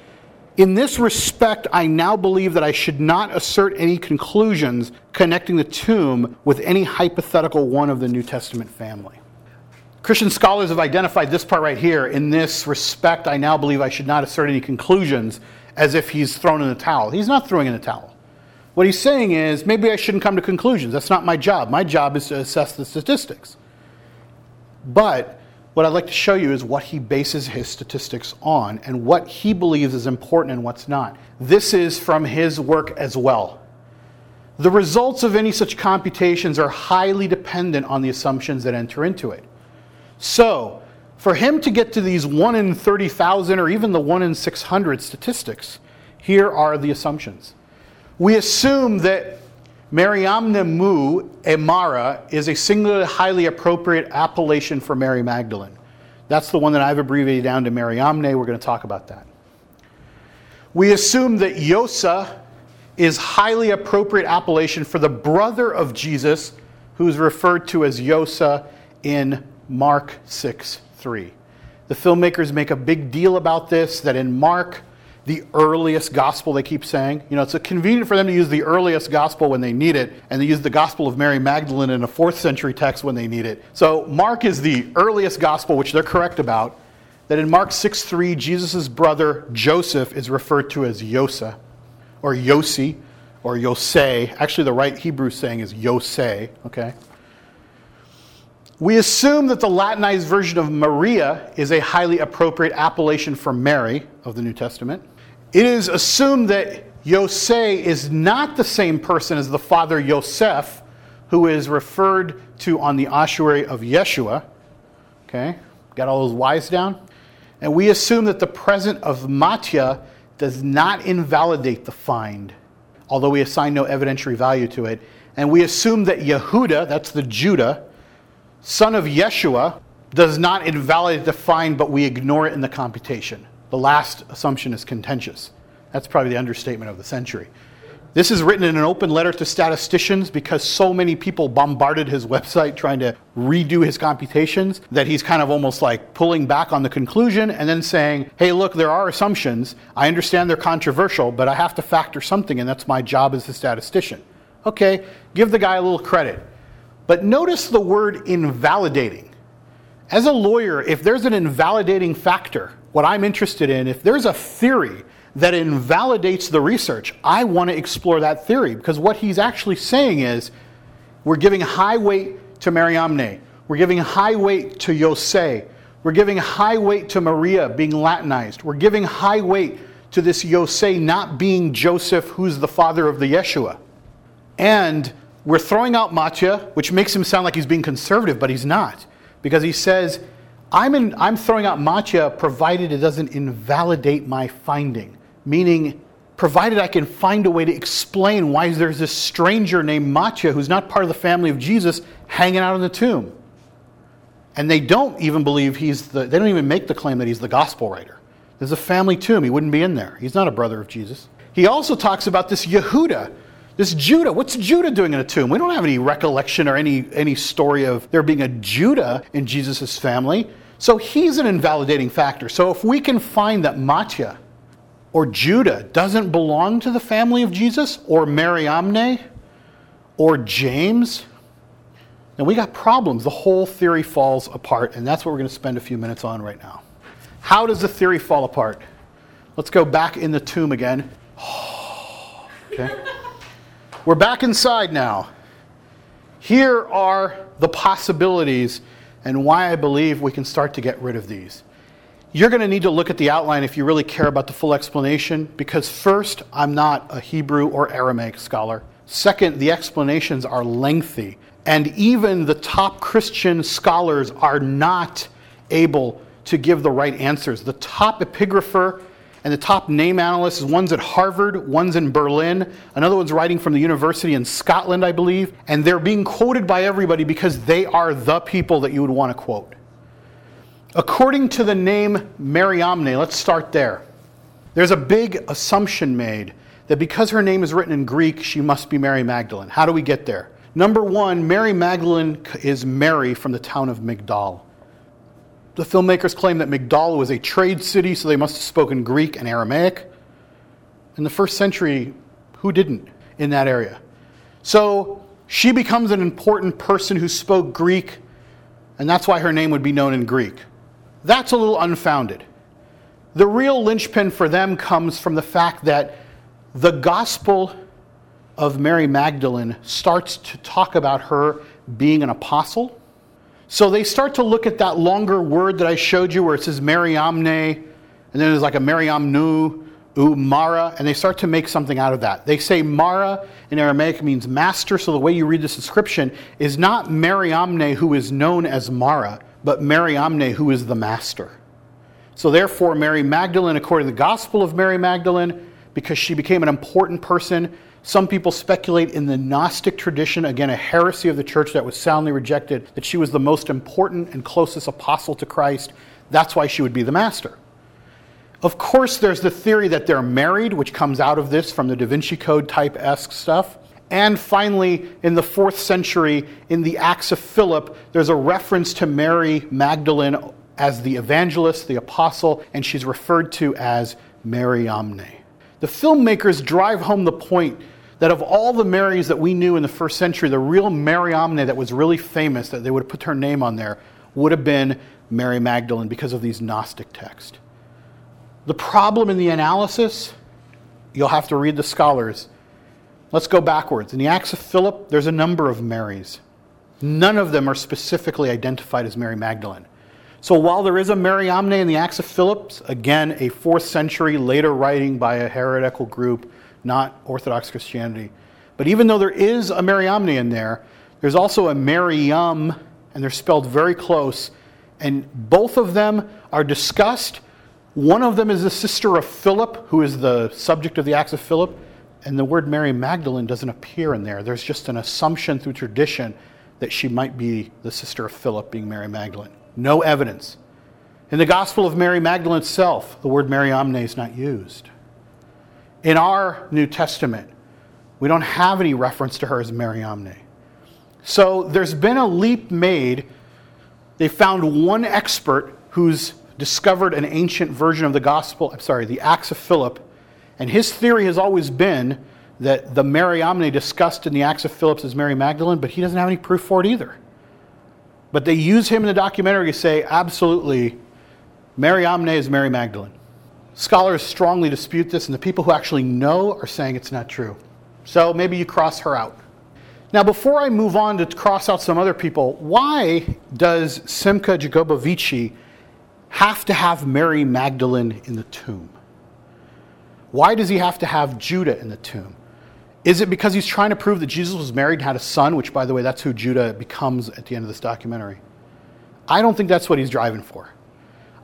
In this respect, I now believe that I should not assert any conclusions connecting the tomb with any hypothetical one of the New Testament family. Christian scholars have identified this part right here. In this respect, I now believe I should not assert any conclusions as if he's thrown in the towel. He's not throwing in the towel. What he's saying is maybe I shouldn't come to conclusions. That's not my job. My job is to assess the statistics. But what I'd like to show you is what he bases his statistics on and what he believes is important and what's not. This is from his work as well. The results of any such computations are highly dependent on the assumptions that enter into it. So, for him to get to these 1 in 30,000 or even the 1 in 600 statistics, here are the assumptions. We assume that Mariamne Mu Emara is a singularly highly appropriate appellation for Mary Magdalene. That's the one that I've abbreviated down to Mariamne. We're going to talk about that. We assume that Yosa is highly appropriate appellation for the brother of Jesus, who is referred to as Yosa in Mark 6 3. The filmmakers make a big deal about this, that in Mark, the earliest gospel, they keep saying. You know, it's convenient for them to use the earliest gospel when they need it, and they use the gospel of Mary Magdalene in a fourth century text when they need it. So Mark is the earliest gospel, which they're correct about. That in Mark 6 3, Jesus' brother Joseph is referred to as Yosa, or Yosi, or Yosei. Actually, the right Hebrew saying is Yosei, okay? We assume that the Latinized version of Maria is a highly appropriate appellation for Mary of the New Testament. It is assumed that Yosei is not the same person as the father Yosef, who is referred to on the ossuary of Yeshua. Okay, got all those Y's down? And we assume that the present of Mattia does not invalidate the find, although we assign no evidentiary value to it. And we assume that Yehuda, that's the Judah, son of Yeshua, does not invalidate the find, but we ignore it in the computation. The last assumption is contentious. That's probably the understatement of the century. This is written in an open letter to statisticians because so many people bombarded his website trying to redo his computations that he's kind of almost like pulling back on the conclusion and then saying, hey, look, there are assumptions. I understand they're controversial, but I have to factor something, and that's my job as a statistician. Okay, give the guy a little credit. But notice the word invalidating. As a lawyer, if there's an invalidating factor, what I'm interested in, if there's a theory that invalidates the research, I want to explore that theory because what he's actually saying is we're giving high weight to Mariamne, we're giving high weight to Yosei, we're giving high weight to Maria being Latinized, we're giving high weight to this Yosei not being Joseph, who's the father of the Yeshua. And we're throwing out Mattia, which makes him sound like he's being conservative, but he's not. Because he says, I'm, in, I'm throwing out Mattia provided it doesn't invalidate my finding. Meaning, provided I can find a way to explain why there's this stranger named Mattia who's not part of the family of Jesus hanging out in the tomb. And they don't even believe he's the, they don't even make the claim that he's the gospel writer. There's a family tomb. He wouldn't be in there. He's not a brother of Jesus. He also talks about this Yehuda, this Judah, what's Judah doing in a tomb? We don't have any recollection or any, any story of there being a Judah in Jesus' family. So he's an invalidating factor. So if we can find that Mattia or Judah doesn't belong to the family of Jesus, or Mariamne, or James, then we got problems. The whole theory falls apart, and that's what we're going to spend a few minutes on right now. How does the theory fall apart? Let's go back in the tomb again. okay. We're back inside now. Here are the possibilities and why I believe we can start to get rid of these. You're going to need to look at the outline if you really care about the full explanation, because first, I'm not a Hebrew or Aramaic scholar. Second, the explanations are lengthy, and even the top Christian scholars are not able to give the right answers. The top epigrapher and the top name analysts, one's at Harvard, one's in Berlin, another one's writing from the university in Scotland, I believe, and they're being quoted by everybody because they are the people that you would want to quote. According to the name Mariamne, let's start there. There's a big assumption made that because her name is written in Greek, she must be Mary Magdalene. How do we get there? Number one, Mary Magdalene is Mary from the town of Migdal. The filmmakers claim that Migdal was a trade city, so they must have spoken Greek and Aramaic. In the first century, who didn't in that area? So she becomes an important person who spoke Greek, and that's why her name would be known in Greek. That's a little unfounded. The real linchpin for them comes from the fact that the Gospel of Mary Magdalene starts to talk about her being an apostle so they start to look at that longer word that I showed you where it says Mariamne, and then there's like a Mariamnu, Umara, and they start to make something out of that. They say Mara in Aramaic means master, so the way you read this inscription is not Mariamne who is known as Mara, but Mariamne who is the master. So therefore, Mary Magdalene, according to the Gospel of Mary Magdalene, because she became an important person some people speculate in the Gnostic tradition, again, a heresy of the church that was soundly rejected, that she was the most important and closest apostle to Christ. That's why she would be the master. Of course, there's the theory that they're married, which comes out of this from the Da Vinci Code type esque stuff. And finally, in the fourth century, in the Acts of Philip, there's a reference to Mary Magdalene as the evangelist, the apostle, and she's referred to as Mariamne. The filmmakers drive home the point that of all the Marys that we knew in the first century, the real Mariamne that was really famous, that they would have put her name on there, would have been Mary Magdalene because of these Gnostic texts. The problem in the analysis, you'll have to read the scholars. Let's go backwards. In the Acts of Philip, there's a number of Marys. None of them are specifically identified as Mary Magdalene. So while there is a Mariamne in the Acts of Philip, again, a fourth century later writing by a heretical group, not Orthodox Christianity. But even though there is a Mariamne in there, there's also a Mariam, and they're spelled very close. And both of them are discussed. One of them is the sister of Philip, who is the subject of the Acts of Philip. And the word Mary Magdalene doesn't appear in there. There's just an assumption through tradition that she might be the sister of Philip, being Mary Magdalene. No evidence. In the Gospel of Mary Magdalene itself, the word Mariamne is not used. In our New Testament, we don't have any reference to her as Mariamne. So there's been a leap made. They found one expert who's discovered an ancient version of the gospel, I'm sorry, the Acts of Philip, and his theory has always been that the Mariamne discussed in the Acts of Philip is Mary Magdalene, but he doesn't have any proof for it either. But they use him in the documentary to say, absolutely, Mariamne is Mary Magdalene. Scholars strongly dispute this, and the people who actually know are saying it's not true. So maybe you cross her out. Now, before I move on to cross out some other people, why does Simcha Jacobovici have to have Mary Magdalene in the tomb? Why does he have to have Judah in the tomb? Is it because he's trying to prove that Jesus was married and had a son, which, by the way, that's who Judah becomes at the end of this documentary? I don't think that's what he's driving for.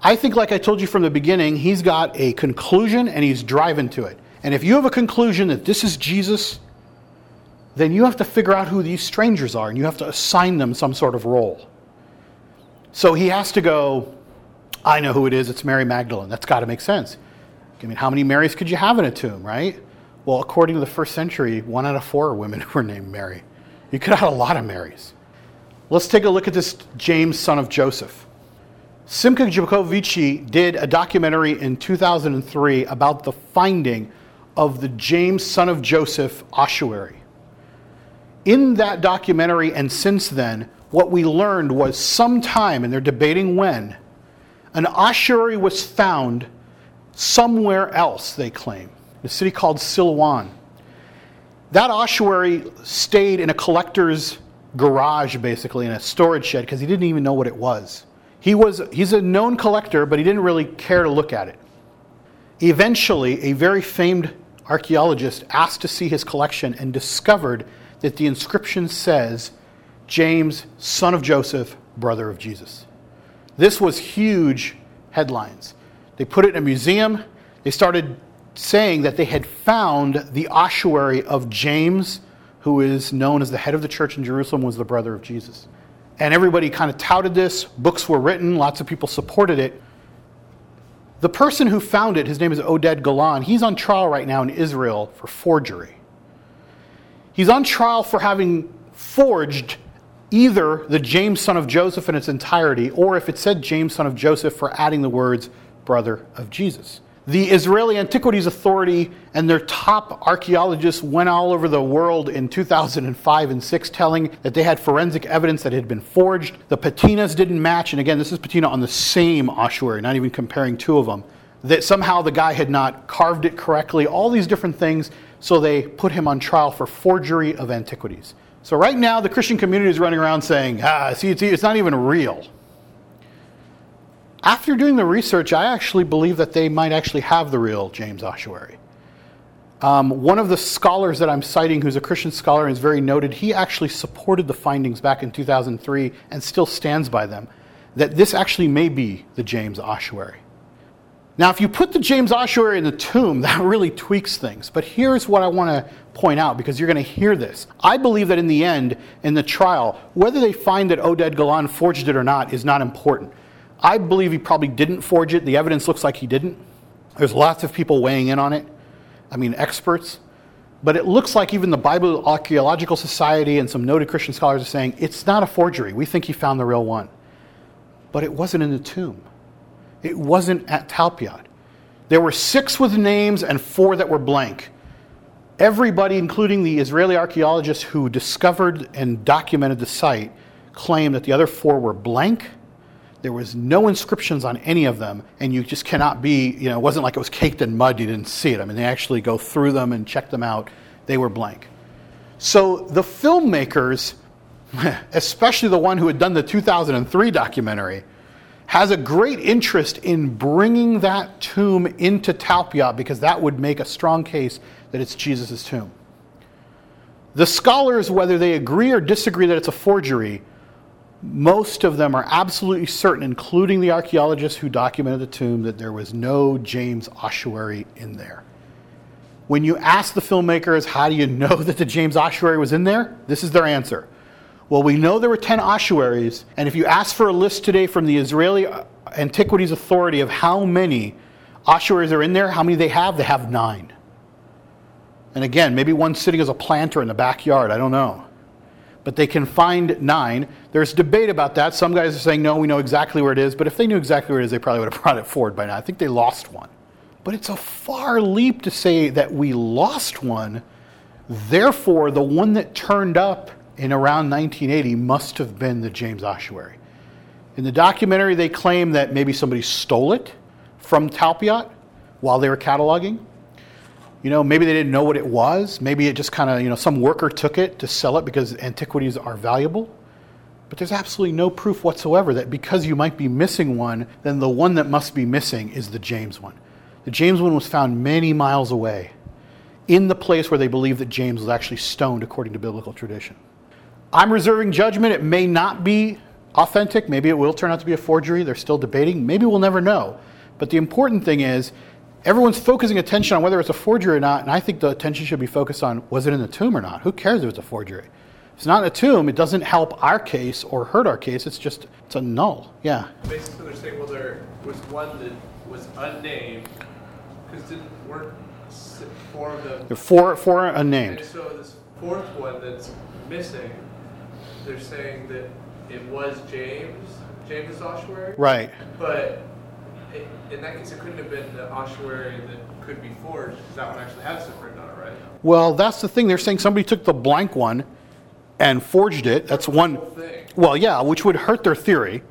I think, like I told you from the beginning, he's got a conclusion and he's driving to it. And if you have a conclusion that this is Jesus, then you have to figure out who these strangers are and you have to assign them some sort of role. So he has to go, I know who it is, it's Mary Magdalene. That's got to make sense. I mean, how many Marys could you have in a tomb, right? Well, according to the first century, one out of four women were named Mary. You could have a lot of Marys. Let's take a look at this James, son of Joseph. Simcha Jacobovici did a documentary in 2003 about the finding of the James, son of Joseph ossuary. In that documentary, and since then, what we learned was sometime, and they're debating when, an ossuary was found somewhere else, they claim, a city called Silwan. That ossuary stayed in a collector's garage, basically, in a storage shed, because he didn't even know what it was. He was he's a known collector, but he didn't really care to look at it. Eventually, a very famed archaeologist asked to see his collection and discovered that the inscription says, James, son of Joseph, brother of Jesus. This was huge headlines. They put it in a museum. They started saying that they had found the ossuary of James, who is known as the head of the church in Jerusalem, was the brother of Jesus. And everybody kind of touted this. Books were written, lots of people supported it. The person who found it, his name is Oded Golan, he's on trial right now in Israel for forgery. He's on trial for having forged either the James son of Joseph in its entirety, or if it said James son of Joseph, for adding the words brother of Jesus. The Israeli Antiquities Authority and their top archaeologists went all over the world in 2005 and 6 telling that they had forensic evidence that had been forged. The patinas didn't match, and again, this is patina on the same ossuary, not even comparing two of them. That somehow the guy had not carved it correctly, all these different things, so they put him on trial for forgery of antiquities. So right now, the Christian community is running around saying, ah, see, it's not even real. After doing the research, I actually believe that they might actually have the real James Ossuary. Um, one of the scholars that I'm citing, who's a Christian scholar and is very noted, he actually supported the findings back in 2003 and still stands by them, that this actually may be the James Ossuary. Now, if you put the James Ossuary in the tomb, that really tweaks things. But here's what I want to point out because you're going to hear this. I believe that in the end, in the trial, whether they find that Oded Golan forged it or not is not important. I believe he probably didn't forge it. The evidence looks like he didn't. There's lots of people weighing in on it. I mean, experts. But it looks like even the Bible Archaeological Society and some noted Christian scholars are saying it's not a forgery. We think he found the real one. But it wasn't in the tomb, it wasn't at Talpiot. There were six with names and four that were blank. Everybody, including the Israeli archaeologists who discovered and documented the site, claimed that the other four were blank there was no inscriptions on any of them, and you just cannot be, you know, it wasn't like it was caked in mud, you didn't see it. I mean, they actually go through them and check them out. They were blank. So the filmmakers, especially the one who had done the 2003 documentary, has a great interest in bringing that tomb into Talpiot because that would make a strong case that it's Jesus' tomb. The scholars, whether they agree or disagree that it's a forgery, most of them are absolutely certain, including the archaeologists who documented the tomb, that there was no James ossuary in there. When you ask the filmmakers, how do you know that the James ossuary was in there? This is their answer. Well, we know there were 10 ossuaries, and if you ask for a list today from the Israeli uh, Antiquities Authority of how many ossuaries are in there, how many they have, they have nine. And again, maybe one sitting as a planter in the backyard, I don't know but they can find nine. There's debate about that. Some guys are saying, no, we know exactly where it is, but if they knew exactly where it is, they probably would have brought it forward by now. I think they lost one. But it's a far leap to say that we lost one. Therefore, the one that turned up in around 1980 must have been the James Ossuary. In the documentary, they claim that maybe somebody stole it from Talpiot while they were cataloging. You know, maybe they didn't know what it was. Maybe it just kind of, you know, some worker took it to sell it because antiquities are valuable. But there's absolutely no proof whatsoever that because you might be missing one, then the one that must be missing is the James one. The James one was found many miles away in the place where they believe that James was actually stoned according to biblical tradition. I'm reserving judgment. It may not be authentic. Maybe it will turn out to be a forgery. They're still debating. Maybe we'll never know. But the important thing is everyone's focusing attention on whether it's a forgery or not, and I think the attention should be focused on was it in the tomb or not? Who cares if it's a forgery? If it's not in a tomb, it doesn't help our case or hurt our case. It's just it's a null. Yeah. Basically, they're saying well, there was one that was unnamed because didn't work four of them. There four four unnamed. And so this fourth one that's missing, they're saying that it was James, James Ossuary. Right. But in that case, it couldn't have been the ossuary that could be forged, because that one actually has written on it, right? Well, that's the thing. They're saying somebody took the blank one and forged it. That's one. thing. Well, yeah, which would hurt their theory.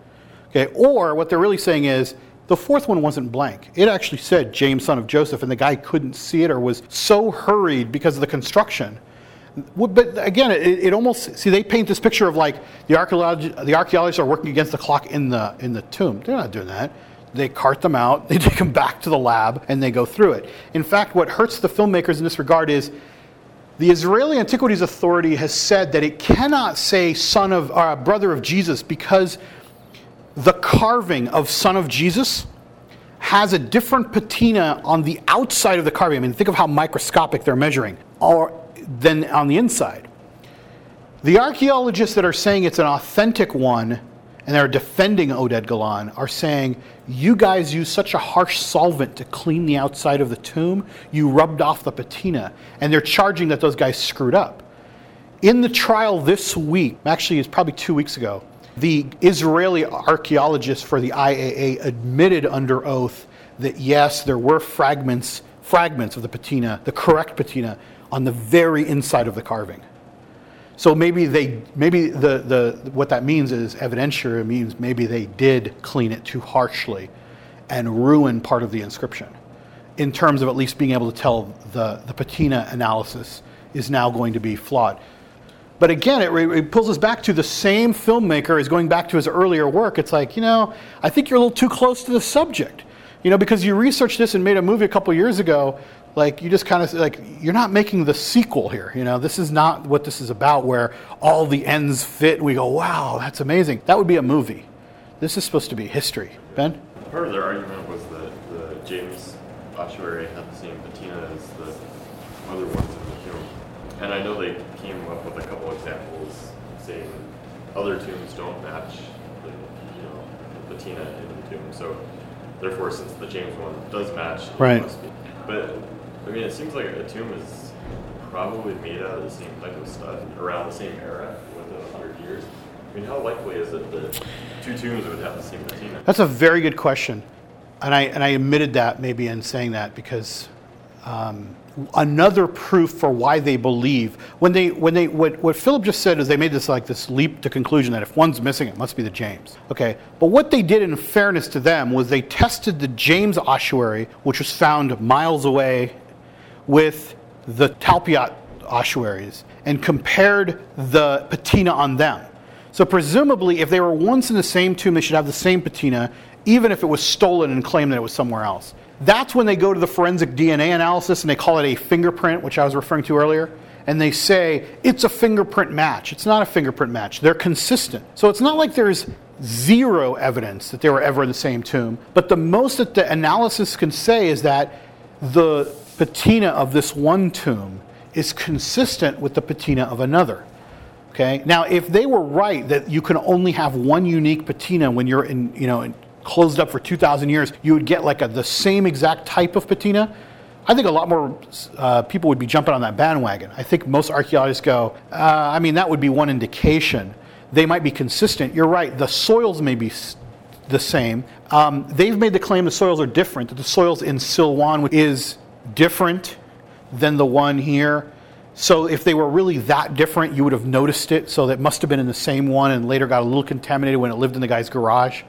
Okay, or what they're really saying is the fourth one wasn't blank. It actually said James, son of Joseph, and the guy couldn't see it or was so hurried because of the construction But again, it, it almost see they paint this picture of like the archaeologi- the archaeologists are working against the clock in the in the tomb. They're not doing that. They cart them out, they take them back to the lab, and they go through it. In fact, what hurts the filmmakers in this regard is the Israeli Antiquities Authority has said that it cannot say son of or brother of Jesus because the carving of son of Jesus has a different patina on the outside of the carving. I mean, think of how microscopic they're measuring, or than on the inside. The archaeologists that are saying it's an authentic one and they're defending Oded Golan are saying, You guys used such a harsh solvent to clean the outside of the tomb, you rubbed off the patina. And they're charging that those guys screwed up. In the trial this week, actually, it's probably two weeks ago, the Israeli archaeologists for the IAA admitted under oath that yes, there were fragments, fragments of the patina, the correct patina, on the very inside of the carving. So maybe they, maybe the, the, what that means is evidentiary means maybe they did clean it too harshly and ruin part of the inscription in terms of at least being able to tell the, the patina analysis is now going to be flawed. But again, it, it pulls us back to the same filmmaker is going back to his earlier work. It's like, you know, I think you're a little too close to the subject. You know, because you researched this and made a movie a couple years ago, like you just kind of like you're not making the sequel here. You know, this is not what this is about where all the ends fit and we go, "Wow, that's amazing." That would be a movie. This is supposed to be history. Ben? Part of their argument was that the James ossuary had the same patina as the other ones in the tomb. And I know they came up with a couple examples saying other tombs don't match the you know the patina in the tomb. So therefore since the James one does match, it Right. must be. But I mean it seems like a tomb is probably made out of the same type of stuff around the same era within a hundred years. I mean how likely is it that two tombs would have the same patina? That's a very good question. And I, and I admitted that maybe in saying that because um, another proof for why they believe when they when they what, what Philip just said is they made this like this leap to conclusion that if one's missing it must be the James. Okay. But what they did in fairness to them was they tested the James ossuary, which was found miles away, with the Talpiot ossuaries and compared the patina on them. So presumably, if they were once in the same tomb, they should have the same patina, even if it was stolen and claimed that it was somewhere else. That's when they go to the forensic DNA analysis and they call it a fingerprint, which I was referring to earlier. And they say it's a fingerprint match. It's not a fingerprint match. They're consistent. So it's not like there's zero evidence that they were ever in the same tomb. But the most that the analysis can say is that the patina of this one tomb is consistent with the patina of another. Okay. Now, if they were right that you can only have one unique patina when you're in, you know, in, closed up for 2,000 years, you would get like a, the same exact type of patina. I think a lot more uh, people would be jumping on that bandwagon. I think most archaeologists go, uh, I mean, that would be one indication. They might be consistent. You're right. The soils may be the same. Um, they've made the claim the soils are different, that the soils in Silwan is different than the one here. So if they were really that different, you would have noticed it. So that must have been in the same one and later got a little contaminated when it lived in the guy's garage.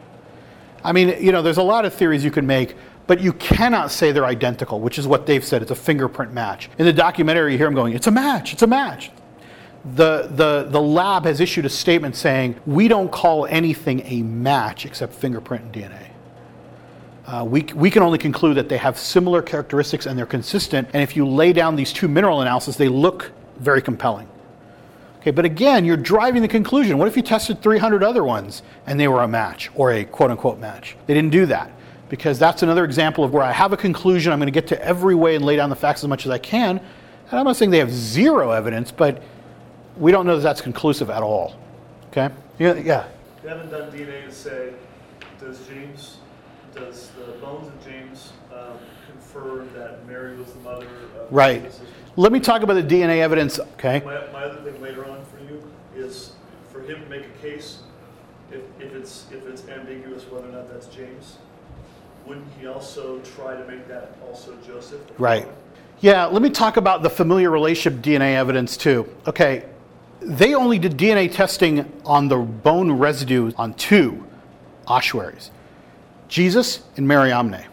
I mean, you know, there's a lot of theories you can make, but you cannot say they're identical, which is what they've said. It's a fingerprint match. In the documentary, you hear them going, it's a match, it's a match. The, the, the lab has issued a statement saying, we don't call anything a match except fingerprint and DNA. Uh, we, we can only conclude that they have similar characteristics and they're consistent. And if you lay down these two mineral analyses, they look very compelling. Okay, but again, you're driving the conclusion. What if you tested 300 other ones and they were a match or a quote unquote match? They didn't do that because that's another example of where I have a conclusion. I'm going to get to every way and lay down the facts as much as I can. And I'm not saying they have zero evidence, but we don't know that that's conclusive at all. Okay? Yeah. yeah. They haven't done DNA to say, does James, does the bones of James um, confirm that Mary was the mother of Right. Jesus? Let me talk about the DNA evidence. Okay. My, my other thing later on for you is for him to make a case, if, if it's, if it's ambiguous whether or not that's James, wouldn't he also try to make that also Joseph? Right. Yeah, let me talk about the familiar relationship DNA evidence too. Okay, they only did DNA testing on the bone residue on two ossuaries Jesus and Mariamne.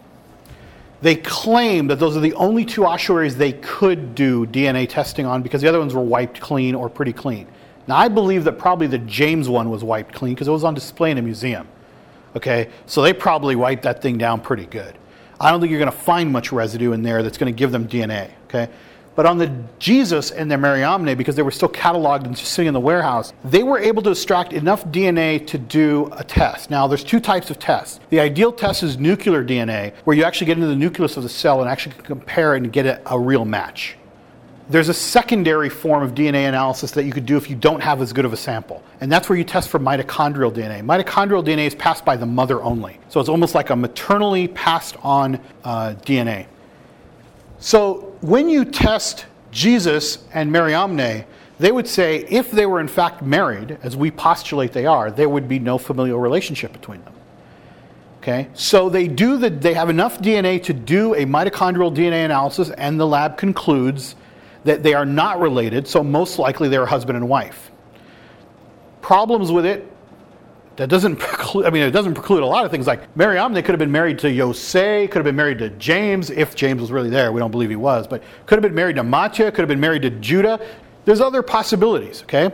They claim that those are the only two ossuaries they could do DNA testing on because the other ones were wiped clean or pretty clean. Now, I believe that probably the James one was wiped clean because it was on display in a museum. Okay, so they probably wiped that thing down pretty good. I don't think you're going to find much residue in there that's going to give them DNA. Okay, but on the Jesus and the Mariamne, because they were still cataloged and sitting in the warehouse, they were able to extract enough DNA to do a test. Now, there's two types of tests. The ideal test is nuclear DNA, where you actually get into the nucleus of the cell and actually compare and get a, a real match. There's a secondary form of DNA analysis that you could do if you don't have as good of a sample. And that's where you test for mitochondrial DNA. Mitochondrial DNA is passed by the mother only. So it's almost like a maternally passed on uh, DNA. So when you test Jesus and Mariamne, they would say if they were in fact married, as we postulate they are, there would be no familial relationship between them. Okay? So they do the, they have enough DNA to do a mitochondrial DNA analysis, and the lab concludes that they are not related, so most likely they're husband and wife. Problems with it, that doesn't preclude, I mean, it doesn't preclude a lot of things like Mariam, they could have been married to Yosei, could have been married to James, if James was really there. We don't believe he was, but could have been married to Mattia, could have been married to Judah. There's other possibilities, okay?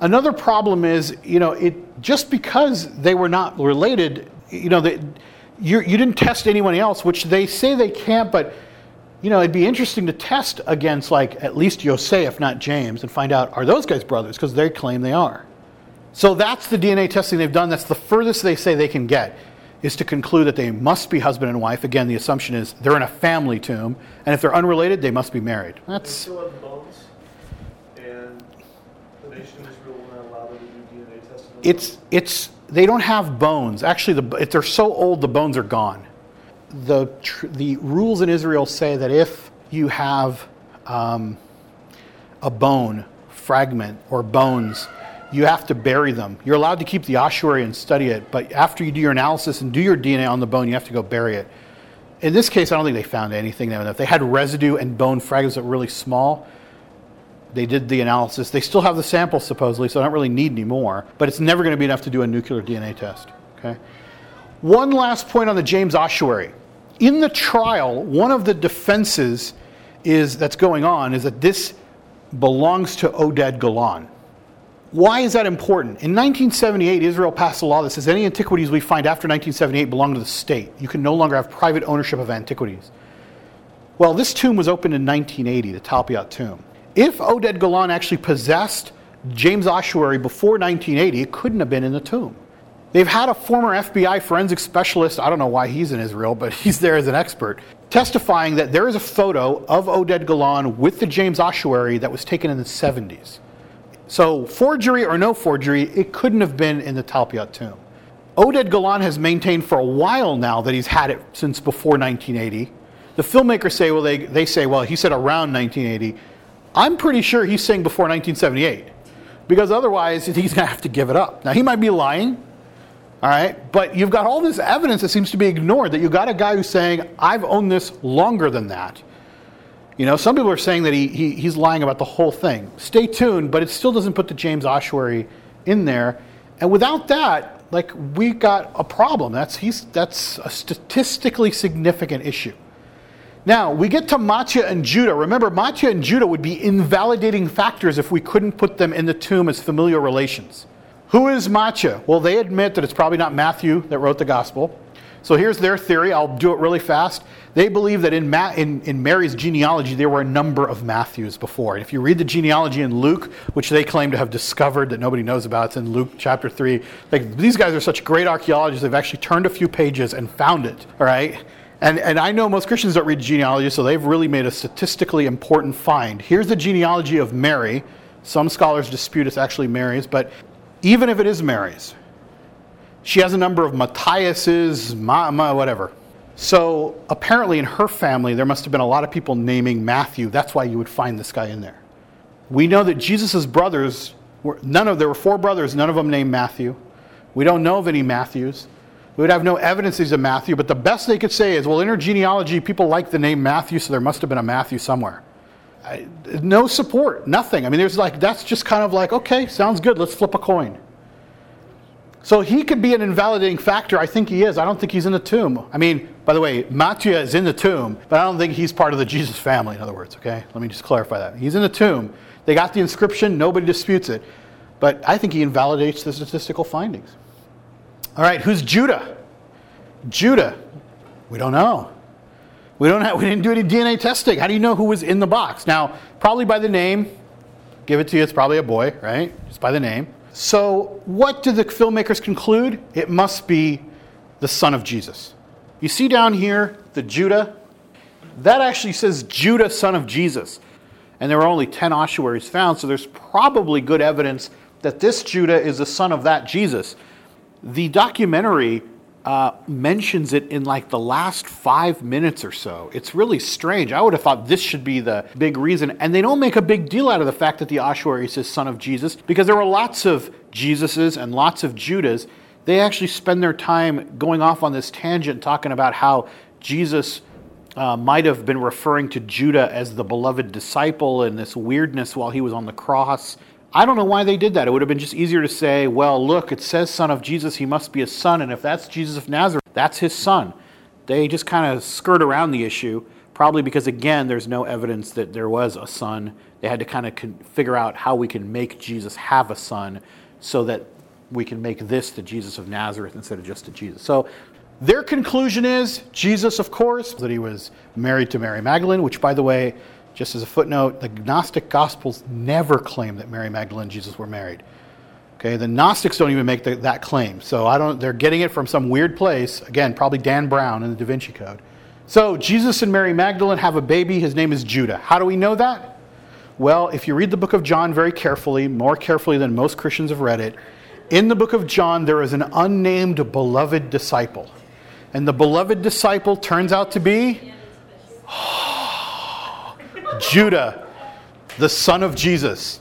Another problem is, you know, it just because they were not related, you know, they, you, you didn't test anyone else, which they say they can't, but you know, it'd be interesting to test against like at least Yosei, if not James, and find out are those guys brothers because they claim they are. So that's the DNA testing they've done. That's the furthest they say they can get is to conclude that they must be husband and wife. Again, the assumption is they're in a family tomb, and if they're unrelated, they must be married. They That's still have bones, and the nation of Israel will not allow them to do DNA testing. it's it's they don't have bones. Actually, the, if they're so old, the bones are gone. The tr- the rules in Israel say that if you have um, a bone fragment or bones, you have to bury them. You're allowed to keep the ossuary and study it, but after you do your analysis and do your DNA on the bone, you have to go bury it. In this case, I don't think they found anything there. If they had residue and bone fragments that were really small, they did the analysis. They still have the sample supposedly, so I don't really need any more. But it's never going to be enough to do a nuclear DNA test. Okay. One last point on the James ossuary. In the trial, one of the defenses is that's going on is that this belongs to Oded Golan. Why is that important? In 1978, Israel passed a law that says any antiquities we find after 1978 belong to the state. You can no longer have private ownership of antiquities. Well, this tomb was opened in 1980, the Talpiot tomb. If Oded Golan actually possessed James ossuary before 1980, it couldn't have been in the tomb. They've had a former FBI forensic specialist, I don't know why he's in Israel, but he's there as an expert, testifying that there is a photo of Oded Golan with the James ossuary that was taken in the 70s. So, forgery or no forgery, it couldn't have been in the Talpiot tomb. Oded Golan has maintained for a while now that he's had it since before 1980. The filmmakers say, well, they, they say, well, he said around 1980. I'm pretty sure he's saying before 1978 because otherwise he's going to have to give it up. Now, he might be lying, all right, but you've got all this evidence that seems to be ignored that you've got a guy who's saying, I've owned this longer than that. You know, some people are saying that he, he, he's lying about the whole thing. Stay tuned, but it still doesn't put the James ossuary in there. And without that, like we got a problem. That's he's that's a statistically significant issue. Now we get to Mattia and Judah. Remember, Mattia and Judah would be invalidating factors if we couldn't put them in the tomb as familial relations. Who is Mattia? Well, they admit that it's probably not Matthew that wrote the gospel. So here's their theory. I'll do it really fast. They believe that in, Ma- in, in Mary's genealogy, there were a number of Matthews before. And if you read the genealogy in Luke, which they claim to have discovered that nobody knows about, it's in Luke chapter 3. Like, these guys are such great archaeologists, they've actually turned a few pages and found it, all right? And, and I know most Christians don't read genealogy, so they've really made a statistically important find. Here's the genealogy of Mary. Some scholars dispute it's actually Mary's, but even if it is Mary's, she has a number of Matthias's, Ma, Ma, whatever. So apparently, in her family, there must have been a lot of people naming Matthew. That's why you would find this guy in there. We know that Jesus' brothers were none of there were four brothers, none of them named Matthew. We don't know of any Matthews. We would have no evidence he's a Matthew, but the best they could say is, well, in her genealogy, people like the name Matthew, so there must have been a Matthew somewhere. I, no support, nothing. I mean, there's like that's just kind of like, okay, sounds good. Let's flip a coin. So he could be an invalidating factor. I think he is. I don't think he's in the tomb. I mean, by the way, Matthew is in the tomb, but I don't think he's part of the Jesus family, in other words, okay? Let me just clarify that. He's in the tomb. They got the inscription, nobody disputes it. But I think he invalidates the statistical findings. All right, who's Judah? Judah. We don't know. We don't have, we didn't do any DNA testing. How do you know who was in the box? Now, probably by the name. Give it to you, it's probably a boy, right? Just by the name. So, what do the filmmakers conclude? It must be the son of Jesus. You see down here the Judah? That actually says Judah, son of Jesus. And there were only 10 ossuaries found, so there's probably good evidence that this Judah is the son of that Jesus. The documentary uh, mentions it in like the last five minutes or so. It's really strange. I would have thought this should be the big reason. And they don't make a big deal out of the fact that the ossuary says son of Jesus because there were lots of Jesuses and lots of Judahs. They actually spend their time going off on this tangent talking about how Jesus uh, might have been referring to Judah as the beloved disciple and this weirdness while he was on the cross. I don't know why they did that. It would have been just easier to say, well, look, it says son of Jesus, he must be a son, and if that's Jesus of Nazareth, that's his son. They just kind of skirt around the issue, probably because, again, there's no evidence that there was a son. They had to kind of con- figure out how we can make Jesus have a son so that we can make this the Jesus of Nazareth instead of just a Jesus. So their conclusion is Jesus, of course, that he was married to Mary Magdalene, which, by the way, just as a footnote, the Gnostic Gospels never claim that Mary Magdalene and Jesus were married. Okay, the Gnostics don't even make the, that claim. So I don't. They're getting it from some weird place. Again, probably Dan Brown in the Da Vinci Code. So Jesus and Mary Magdalene have a baby. His name is Judah. How do we know that? Well, if you read the book of John very carefully, more carefully than most Christians have read it, in the book of John there is an unnamed beloved disciple, and the beloved disciple turns out to be. Judah, the son of Jesus.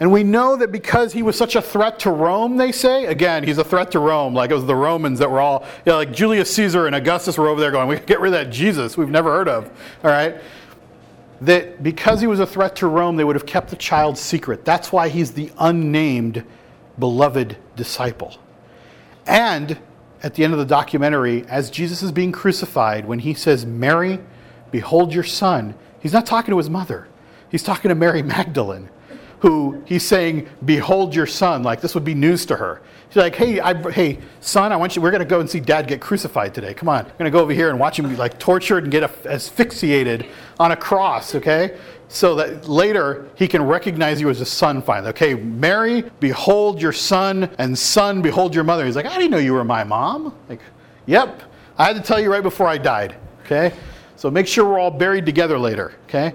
And we know that because he was such a threat to Rome, they say, again, he's a threat to Rome, like it was the Romans that were all, you know, like Julius Caesar and Augustus were over there going, we get rid of that Jesus we've never heard of, all right? That because he was a threat to Rome, they would have kept the child secret. That's why he's the unnamed beloved disciple. And at the end of the documentary, as Jesus is being crucified, when he says, Mary, behold your son, He's not talking to his mother. He's talking to Mary Magdalene, who he's saying, Behold your son. Like this would be news to her. She's like, Hey, I, hey, son, I want you, we're going to go and see dad get crucified today. Come on. We're going to go over here and watch him be like tortured and get asphyxiated on a cross, okay? So that later he can recognize you as a son finally. Okay, Mary, behold your son, and son, behold your mother. He's like, I didn't know you were my mom. Like, yep, I had to tell you right before I died, okay? So make sure we're all buried together later, okay?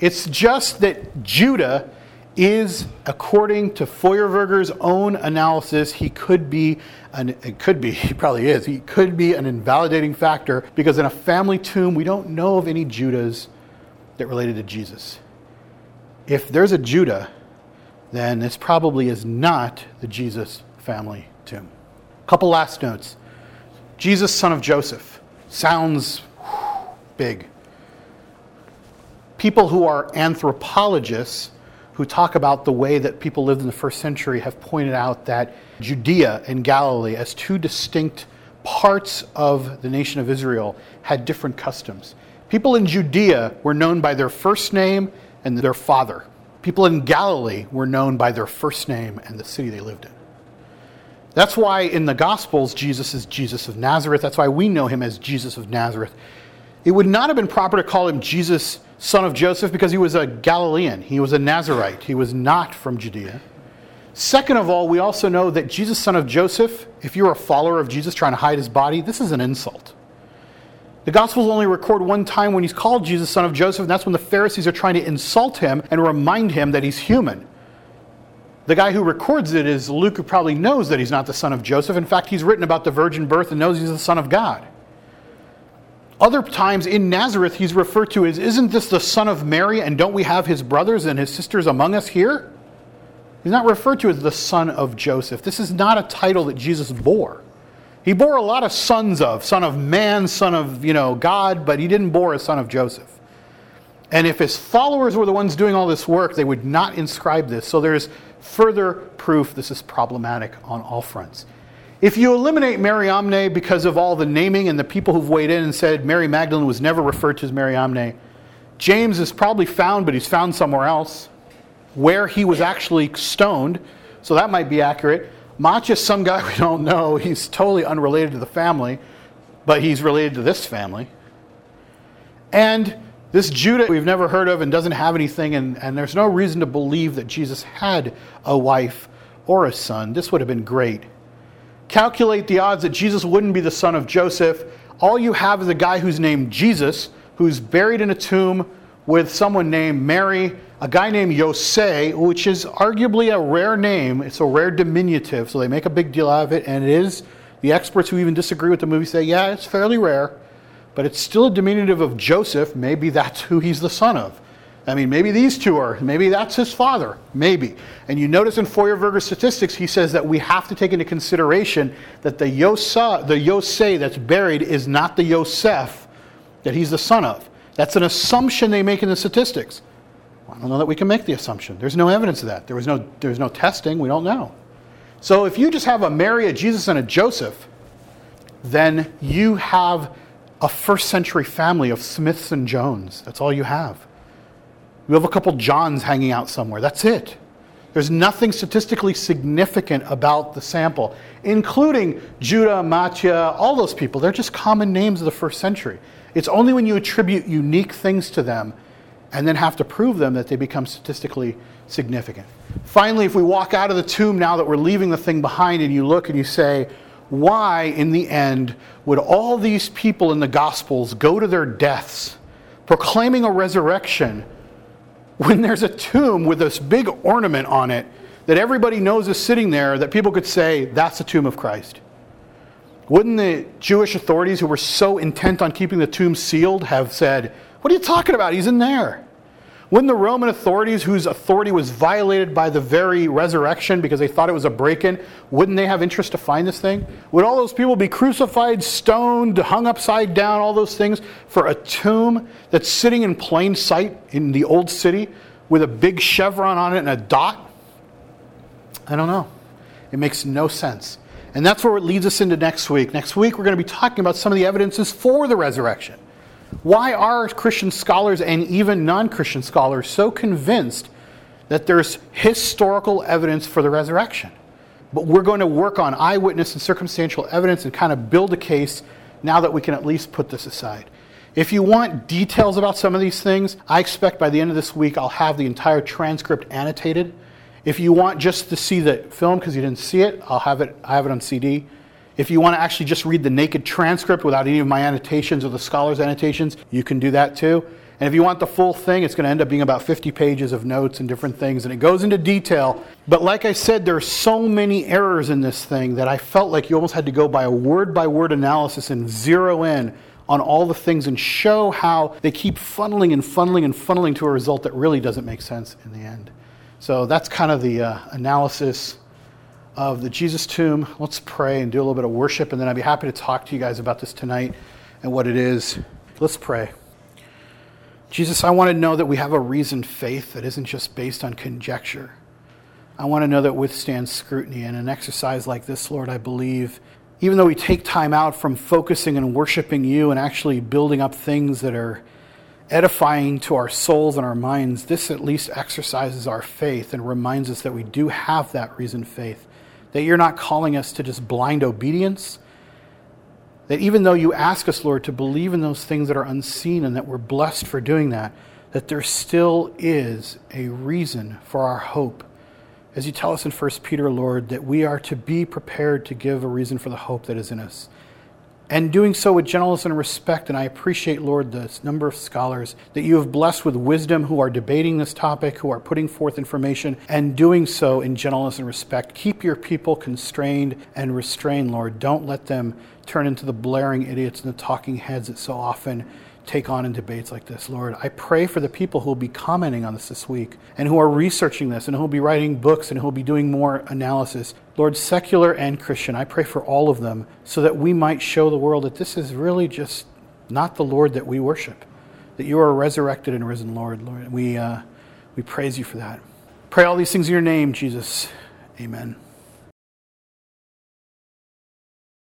It's just that Judah is, according to Feuerverger's own analysis, he could be, an, it could be, he probably is, he could be an invalidating factor because in a family tomb, we don't know of any Judahs that related to Jesus. If there's a Judah, then this probably is not the Jesus family tomb. Couple last notes. Jesus, son of Joseph, sounds big. People who are anthropologists who talk about the way that people lived in the first century have pointed out that Judea and Galilee, as two distinct parts of the nation of Israel, had different customs. People in Judea were known by their first name and their father. People in Galilee were known by their first name and the city they lived in. That's why in the Gospels, Jesus is Jesus of Nazareth. That's why we know him as Jesus of Nazareth. It would not have been proper to call him Jesus, son of Joseph, because he was a Galilean. He was a Nazarite. He was not from Judea. Second of all, we also know that Jesus, son of Joseph, if you're a follower of Jesus trying to hide his body, this is an insult. The Gospels only record one time when he's called Jesus, son of Joseph, and that's when the Pharisees are trying to insult him and remind him that he's human. The guy who records it is Luke, who probably knows that he's not the son of Joseph. In fact, he's written about the virgin birth and knows he's the son of God. Other times in Nazareth, he's referred to as, Isn't this the son of Mary, and don't we have his brothers and his sisters among us here? He's not referred to as the son of Joseph. This is not a title that Jesus bore. He bore a lot of sons of, son of man, son of, you know, God, but he didn't bore a son of Joseph. And if his followers were the ones doing all this work, they would not inscribe this. So there's further proof this is problematic on all fronts. If you eliminate Mariamne because of all the naming and the people who've weighed in and said Mary Magdalene was never referred to as Mariamne, James is probably found, but he's found somewhere else where he was actually stoned. So that might be accurate. Matthias, some guy we don't know. He's totally unrelated to the family, but he's related to this family. And this Judah we've never heard of and doesn't have anything, and, and there's no reason to believe that Jesus had a wife or a son. This would have been great. Calculate the odds that Jesus wouldn't be the son of Joseph. All you have is a guy who's named Jesus, who's buried in a tomb with someone named Mary, a guy named Jose, which is arguably a rare name. It's a rare diminutive, so they make a big deal out of it, and it is. The experts who even disagree with the movie say, yeah, it's fairly rare but it's still a diminutive of Joseph. Maybe that's who he's the son of. I mean, maybe these two are, maybe that's his father, maybe. And you notice in Feuerverger's statistics, he says that we have to take into consideration that the Yosa, the Yosei that's buried is not the Yosef that he's the son of. That's an assumption they make in the statistics. I don't know that we can make the assumption. There's no evidence of that. There was no, there's no testing. We don't know. So if you just have a Mary, a Jesus, and a Joseph, then you have a first century family of Smiths and Jones. That's all you have. You have a couple Johns hanging out somewhere. That's it. There's nothing statistically significant about the sample, including Judah, Mattia, all those people. They're just common names of the first century. It's only when you attribute unique things to them and then have to prove them that they become statistically significant. Finally, if we walk out of the tomb now that we're leaving the thing behind and you look and you say, why, in the end, would all these people in the Gospels go to their deaths proclaiming a resurrection when there's a tomb with this big ornament on it that everybody knows is sitting there that people could say, that's the tomb of Christ? Wouldn't the Jewish authorities who were so intent on keeping the tomb sealed have said, What are you talking about? He's in there. Wouldn't the Roman authorities, whose authority was violated by the very resurrection because they thought it was a break in, wouldn't they have interest to find this thing? Would all those people be crucified, stoned, hung upside down, all those things for a tomb that's sitting in plain sight in the old city with a big chevron on it and a dot? I don't know. It makes no sense. And that's where it leads us into next week. Next week, we're going to be talking about some of the evidences for the resurrection. Why are Christian scholars and even non Christian scholars so convinced that there's historical evidence for the resurrection? But we're going to work on eyewitness and circumstantial evidence and kind of build a case now that we can at least put this aside. If you want details about some of these things, I expect by the end of this week I'll have the entire transcript annotated. If you want just to see the film because you didn't see it, I'll have it I have it on CD. If you want to actually just read the naked transcript without any of my annotations or the scholar's annotations, you can do that too. And if you want the full thing, it's going to end up being about 50 pages of notes and different things, and it goes into detail. But like I said, there are so many errors in this thing that I felt like you almost had to go by a word by word analysis and zero in on all the things and show how they keep funneling and funneling and funneling to a result that really doesn't make sense in the end. So that's kind of the uh, analysis of the Jesus tomb. Let's pray and do a little bit of worship, and then I'd be happy to talk to you guys about this tonight and what it is. Let's pray. Jesus, I want to know that we have a reasoned faith that isn't just based on conjecture. I want to know that it withstands scrutiny. And an exercise like this, Lord, I believe, even though we take time out from focusing and worshiping you and actually building up things that are edifying to our souls and our minds, this at least exercises our faith and reminds us that we do have that reasoned faith that you're not calling us to just blind obedience. That even though you ask us, Lord, to believe in those things that are unseen and that we're blessed for doing that, that there still is a reason for our hope. As you tell us in 1 Peter, Lord, that we are to be prepared to give a reason for the hope that is in us and doing so with gentleness and respect. And I appreciate, Lord, the number of scholars that you have blessed with wisdom who are debating this topic, who are putting forth information, and doing so in gentleness and respect. Keep your people constrained and restrained, Lord. Don't let them turn into the blaring idiots and the talking heads that so often take on in debates like this, Lord. I pray for the people who will be commenting on this this week and who are researching this and who will be writing books and who will be doing more analysis. Lord, secular and Christian, I pray for all of them so that we might show the world that this is really just not the Lord that we worship. that you are a resurrected and risen Lord. Lord, we, uh, we praise you for that. Pray all these things in your name, Jesus. Amen.